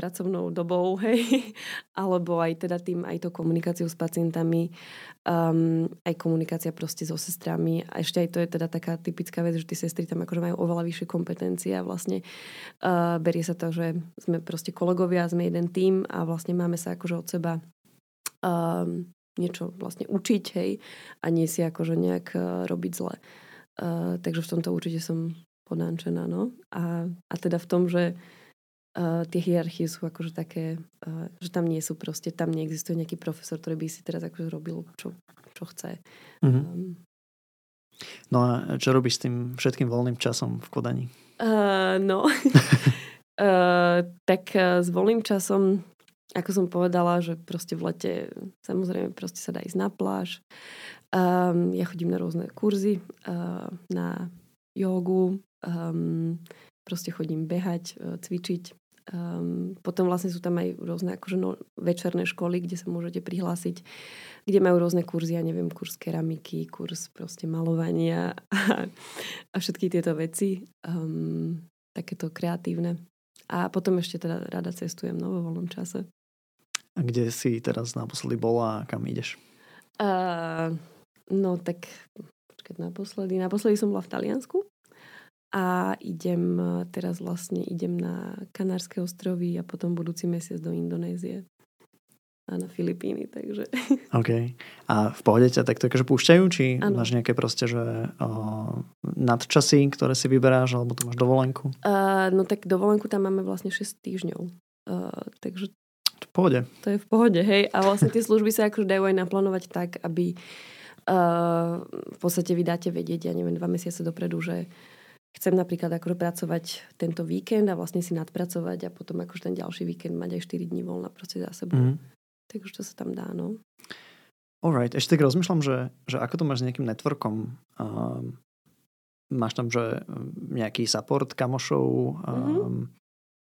[SPEAKER 1] pracovnou dobou, hej, alebo aj teda tým, aj tou komunikáciou s pacientami, um, aj komunikácia proste so sestrami. A ešte aj to je teda taká typická vec, že tí sestry tam akože majú oveľa vyššie kompetencie a vlastne uh, berie sa to, že sme proste kolegovia, sme jeden tým a vlastne máme sa akože od seba um, niečo vlastne učiť, hej, a nie si akože nejak uh, robiť zle. Uh, takže v tomto určite som podánčená, no. A, a teda v tom, že uh, tie hierarchie sú akože také, uh, že tam nie sú proste, tam neexistuje nejaký profesor, ktorý by si teraz akože robil, čo, čo chce. Mm-hmm. Um,
[SPEAKER 2] no a čo robíš s tým všetkým voľným časom v Kodani?
[SPEAKER 1] Uh, no, uh, tak uh, s voľným časom ako som povedala, že proste v lete samozrejme proste sa dá ísť na pláž. Um, ja chodím na rôzne kurzy, uh, na jogu, um, proste chodím behať, uh, cvičiť. Um, potom vlastne sú tam aj rôzne akože no, večerné školy, kde sa môžete prihlásiť, kde majú rôzne kurzy, ja neviem, kurz keramiky, kurz proste malovania a, a všetky tieto veci. Um, takéto kreatívne. A potom ešte teda rada cestujem no, vo voľnom čase.
[SPEAKER 2] A kde si teraz naposledy bola a kam ideš?
[SPEAKER 1] Uh, no tak počkať naposledy. Naposledy som bola v Taliansku a idem teraz vlastne idem na Kanárske ostrovy a potom budúci mesiac do Indonézie. a na Filipíny, takže...
[SPEAKER 2] OK. A v pohode ťa takto akože púšťajú? Či
[SPEAKER 1] Áno.
[SPEAKER 2] máš nejaké proste, že o, nadčasy, ktoré si vyberáš, alebo to máš dovolenku?
[SPEAKER 1] Uh, no tak dovolenku tam máme vlastne 6 týždňov. Uh, takže
[SPEAKER 2] V pohode.
[SPEAKER 1] to je v pohode, hej. A vlastne tie služby sa akože dajú aj naplánovať tak, aby uh, v podstate vy dáte vedieť, ja neviem, dva mesiace dopredu, že chcem napríklad akože pracovať tento víkend a vlastne si nadpracovať a potom akože ten ďalší víkend mať aj 4 dní voľna proste za sebou. Mm.
[SPEAKER 2] Mhm.
[SPEAKER 1] Takže to sa tam dá, no.
[SPEAKER 2] Alright. Ešte tak rozmýšľam, že, že ako to máš s nejakým networkom? Um, máš tam, že nejaký support kamošov? Um,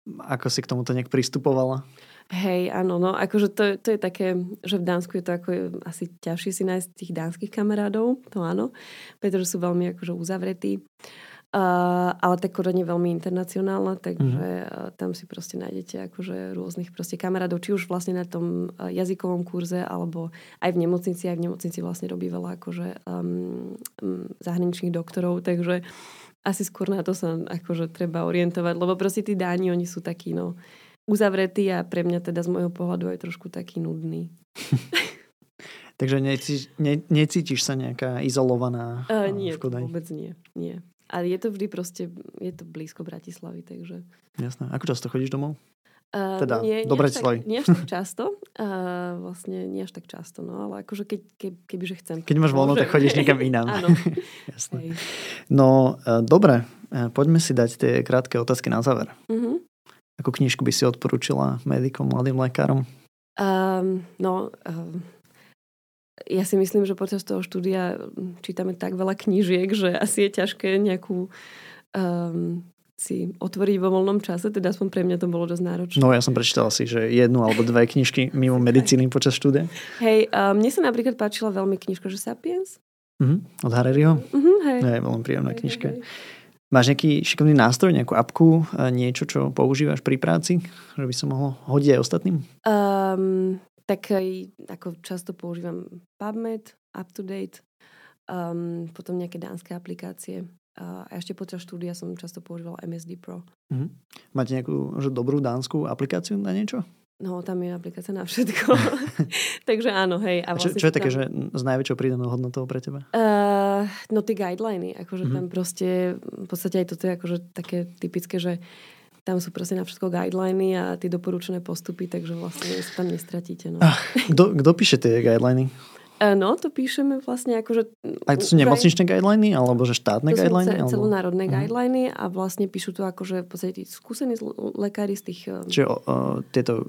[SPEAKER 1] Mhm.
[SPEAKER 2] Ako si k tomuto nejak pristupovala?
[SPEAKER 1] Hej, áno, no akože to, to je také, že v Dánsku je to ako asi ťažšie si nájsť tých dánskych kamarádov, to áno, pretože sú veľmi akože uzavretí. Uh, ale tá Kodaň je veľmi internacionálna, takže uh, tam si proste nájdete akože rôznych proste kamarádov, či už vlastne na tom uh, jazykovom kurze, alebo aj v nemocnici, aj v nemocnici vlastne robí veľa akože um, um, zahraničných doktorov, takže asi skôr na to sa akože treba orientovať, lebo proste tí Dáni, oni sú takí, no, uzavretí a pre mňa teda z môjho pohľadu aj trošku taký nudný.
[SPEAKER 2] Takže necítiš, ne, necítiš sa nejaká izolovaná
[SPEAKER 1] Uh, nie,
[SPEAKER 2] v Kodani?
[SPEAKER 1] vôbec nie, nie. Ale je to vždy proste, je to blízko Bratislavy, takže...
[SPEAKER 2] Jasné. Ako často chodíš domov?
[SPEAKER 1] Uh,
[SPEAKER 2] Teda,
[SPEAKER 1] nie,
[SPEAKER 2] do Bratislavy.
[SPEAKER 1] nie až tak často. Uh, vlastne nie až tak často, no ale akože keď, keď, kebyže chcem.
[SPEAKER 2] Keď máš voľno, tak chodíš niekam inám.
[SPEAKER 1] Áno.
[SPEAKER 2] Jasné.
[SPEAKER 1] Hej.
[SPEAKER 2] No, uh, dobre. Uh, Poďme si dať tie krátke otázky na záver.
[SPEAKER 1] Mhm.
[SPEAKER 2] Akú knižku by si odporúčila medikom, mladým lekárom?
[SPEAKER 1] Um, no, um, ja si myslím, že počas toho štúdia mm, čítame tak veľa knížiek, že asi je ťažké nejakú um, si otvoriť vo voľnom čase, teda aspoň pre mňa to bolo dosť náročné.
[SPEAKER 2] No, ja som prečítal si, že jednu alebo dve knižky mimo medicíny počas štúdia.
[SPEAKER 1] Hej, uh, mne sa napríklad páčila veľmi knižka, že Sapiens.
[SPEAKER 2] Mhm. Od Harryho?
[SPEAKER 1] Mhm, hej.
[SPEAKER 2] Je veľmi príjemná
[SPEAKER 1] Hej,
[SPEAKER 2] knižka.
[SPEAKER 1] hej, hej.
[SPEAKER 2] Máš nejaký šikovný nástroj, nejakú apku, a niečo, čo používaš pri práci, že by som mohol hodiť aj ostatným?
[SPEAKER 1] Um, tak ako často používam PubMed, UpToDate, um, potom nejaké dánske aplikácie. Uh, a ešte počas štúdia som často používala MSD Pro.
[SPEAKER 2] Mhm. Máte nejakú že dobrú dánsku aplikáciu na niečo?
[SPEAKER 1] No, tam je aplikácia na všetko. Takže áno, hej. A
[SPEAKER 2] A čo,
[SPEAKER 1] vlastne
[SPEAKER 2] čo je
[SPEAKER 1] sú
[SPEAKER 2] také,
[SPEAKER 1] tam,
[SPEAKER 2] že s najväčšou pridanou hodnotou pre teba?
[SPEAKER 1] Uh, no tie guideliny, akože
[SPEAKER 2] Mhm.
[SPEAKER 1] tam proste, v podstate aj toto je akože také typické, že tam sú proste na všetko guideliny a tie doporučené postupy, takže vlastne sa tam nestratíte. No.
[SPEAKER 2] Kto, kto píše tie guideliny?
[SPEAKER 1] Uh, no, to píšeme vlastne akože...
[SPEAKER 2] Aj to sú nemocničné guideliny, alebo že štátne
[SPEAKER 1] To
[SPEAKER 2] guideliny?
[SPEAKER 1] ce-
[SPEAKER 2] alebo...
[SPEAKER 1] celonárodné
[SPEAKER 2] Mhm.
[SPEAKER 1] guideliny a vlastne píšu to akože v podstate tí skúsení lekári z tých... um,
[SPEAKER 2] Čiže o, tieto, o,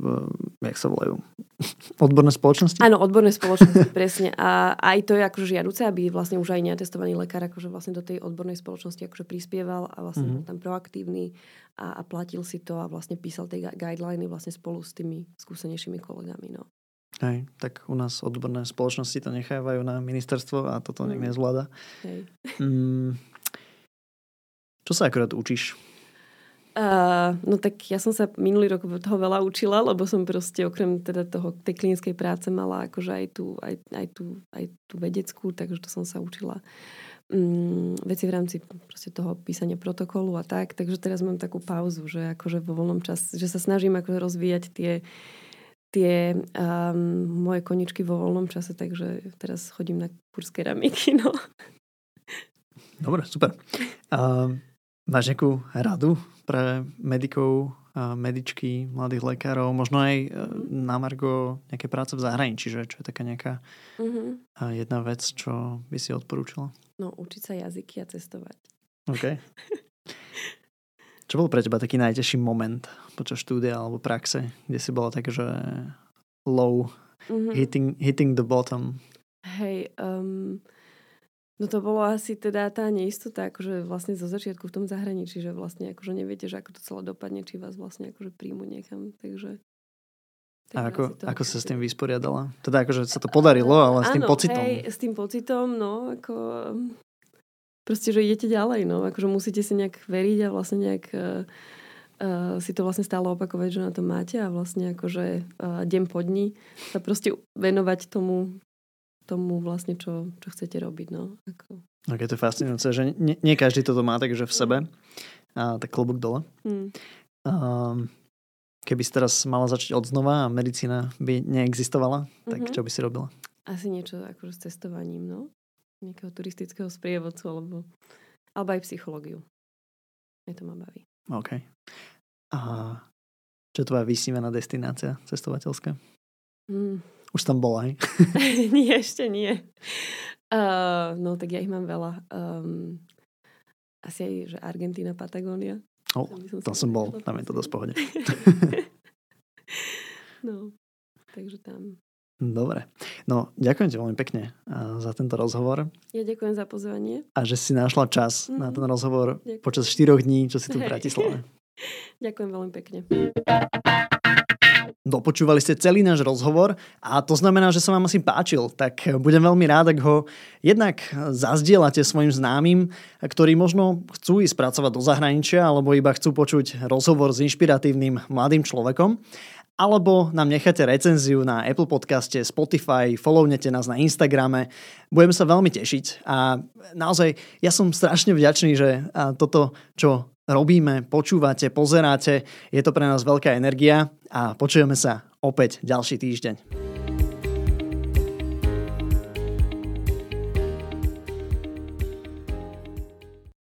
[SPEAKER 2] jak sa volajú, odborné spoločnosti?
[SPEAKER 1] Áno, odborné spoločnosti, presne. A aj to je akože žiaduce, aby vlastne už aj neatestovaný lekár akože vlastne do tej odbornej spoločnosti akože prispieval a vlastne
[SPEAKER 2] Mhm.
[SPEAKER 1] bol tam proaktívny a, a platil si to a vlastne písal tie gu- guideliny vlastne spolu s tými skúsenejšími kolegami. No.
[SPEAKER 2] Hej, tak u nás odborné spoločnosti to nechávajú na ministerstvo a toto
[SPEAKER 1] Mm.
[SPEAKER 2] nejak nezvláda.
[SPEAKER 1] Hej.
[SPEAKER 2] Mm, čo sa akorát učíš?
[SPEAKER 1] Uh, no tak ja som sa minulý rok toho veľa učila, lebo som proste okrem teda toho, tej klinickej práce mala akože aj tú, aj, aj tú, aj tú vedeckú, takže to som sa učila um, veci v rámci proste toho písania protokolu a tak. Takže teraz mám takú pauzu, že akože vo voľnom čase, že sa snažím ako rozvíjať tie tie um, moje koničky vo voľnom čase, takže teraz chodím na kurz keramiky, no.
[SPEAKER 2] Dobre, super. Uh, máš nejakú radu pre medikov, uh, medičky, mladých lekárov, možno aj uh, na Margo nejaké práce v zahraničí, že čo je taká nejaká
[SPEAKER 1] Uh-huh.
[SPEAKER 2] uh, jedna vec, čo by si odporúčala?
[SPEAKER 1] No, učiť sa jazyky a cestovať.
[SPEAKER 2] OK. Čo bol pre teba taký najťažší moment počas štúdia alebo praxe, kde si bola tak, že low,
[SPEAKER 1] Uh-huh.
[SPEAKER 2] hitting, hitting the bottom?
[SPEAKER 1] Hej, um, no to bolo asi teda tá neistota, akože vlastne zo začiatku v tom zahraničí, že vlastne akože neviete, že ako to celé dopadne, či vás vlastne akože príjmu niekam, takže...
[SPEAKER 2] A
[SPEAKER 1] takže
[SPEAKER 2] ako, ako sa s tým vysporiadala? Teda akože sa to podarilo, ale s tým
[SPEAKER 1] Áno,
[SPEAKER 2] pocitom.
[SPEAKER 1] Hej, s tým pocitom, no, ako... Proste, že idete ďalej, no. Akože musíte si nejak veriť a vlastne nejak uh, uh, si to vlastne stále opakovať, že na to máte a vlastne akože uh, deň po dni sa proste venovať tomu, tomu vlastne, čo, čo chcete robiť, no. Ako,
[SPEAKER 2] to je fascinujúce, že nie, nie každý toto má takže v sebe. A tak klobúk dole.
[SPEAKER 1] hm.
[SPEAKER 2] Um, keby si teraz mala začať od znova a medicína by neexistovala, tak mm-hmm. čo by si robila?
[SPEAKER 1] Asi niečo akože s cestovaním, no. Nejakého turistického sprievodcu alebo, alebo aj psychológiu. Mne to ma baví.
[SPEAKER 2] OK. A čo je tvoja vysnívaná destinácia cestovateľská? Mm. Už tam bola, hej?
[SPEAKER 1] nie, ešte nie. Uh, no tak ja ich mám veľa. Um, asi aj, že Argentína, Patagónia.
[SPEAKER 2] Oh, tam som bol, tam je to dosť pohode.
[SPEAKER 1] no, takže tam.
[SPEAKER 2] Dobre. No, ďakujem ti veľmi pekne za tento rozhovor.
[SPEAKER 1] Ja ďakujem za pozvanie.
[SPEAKER 2] A že si našla čas mm-hmm. na ten rozhovor ďakujem. počas 4 dní, čo si tu v Bratislave.
[SPEAKER 1] ďakujem veľmi pekne.
[SPEAKER 2] Dopočúvali ste celý náš rozhovor a to znamená, že sa vám asi páčil, tak budem veľmi rád, ak ho jednak zazdielate svojim známym, ktorí možno chcú ísť pracovať do zahraničia alebo iba chcú počuť rozhovor s inšpiratívnym mladým človekom alebo nám necháte recenziu na Apple podcaste, Spotify, follownete nás na Instagrame. Budeme sa veľmi tešiť a naozaj ja som strašne vďačný, že toto, čo robíme, počúvate, pozeráte, je to pre nás veľká energia a počujeme sa opäť ďalší týždeň.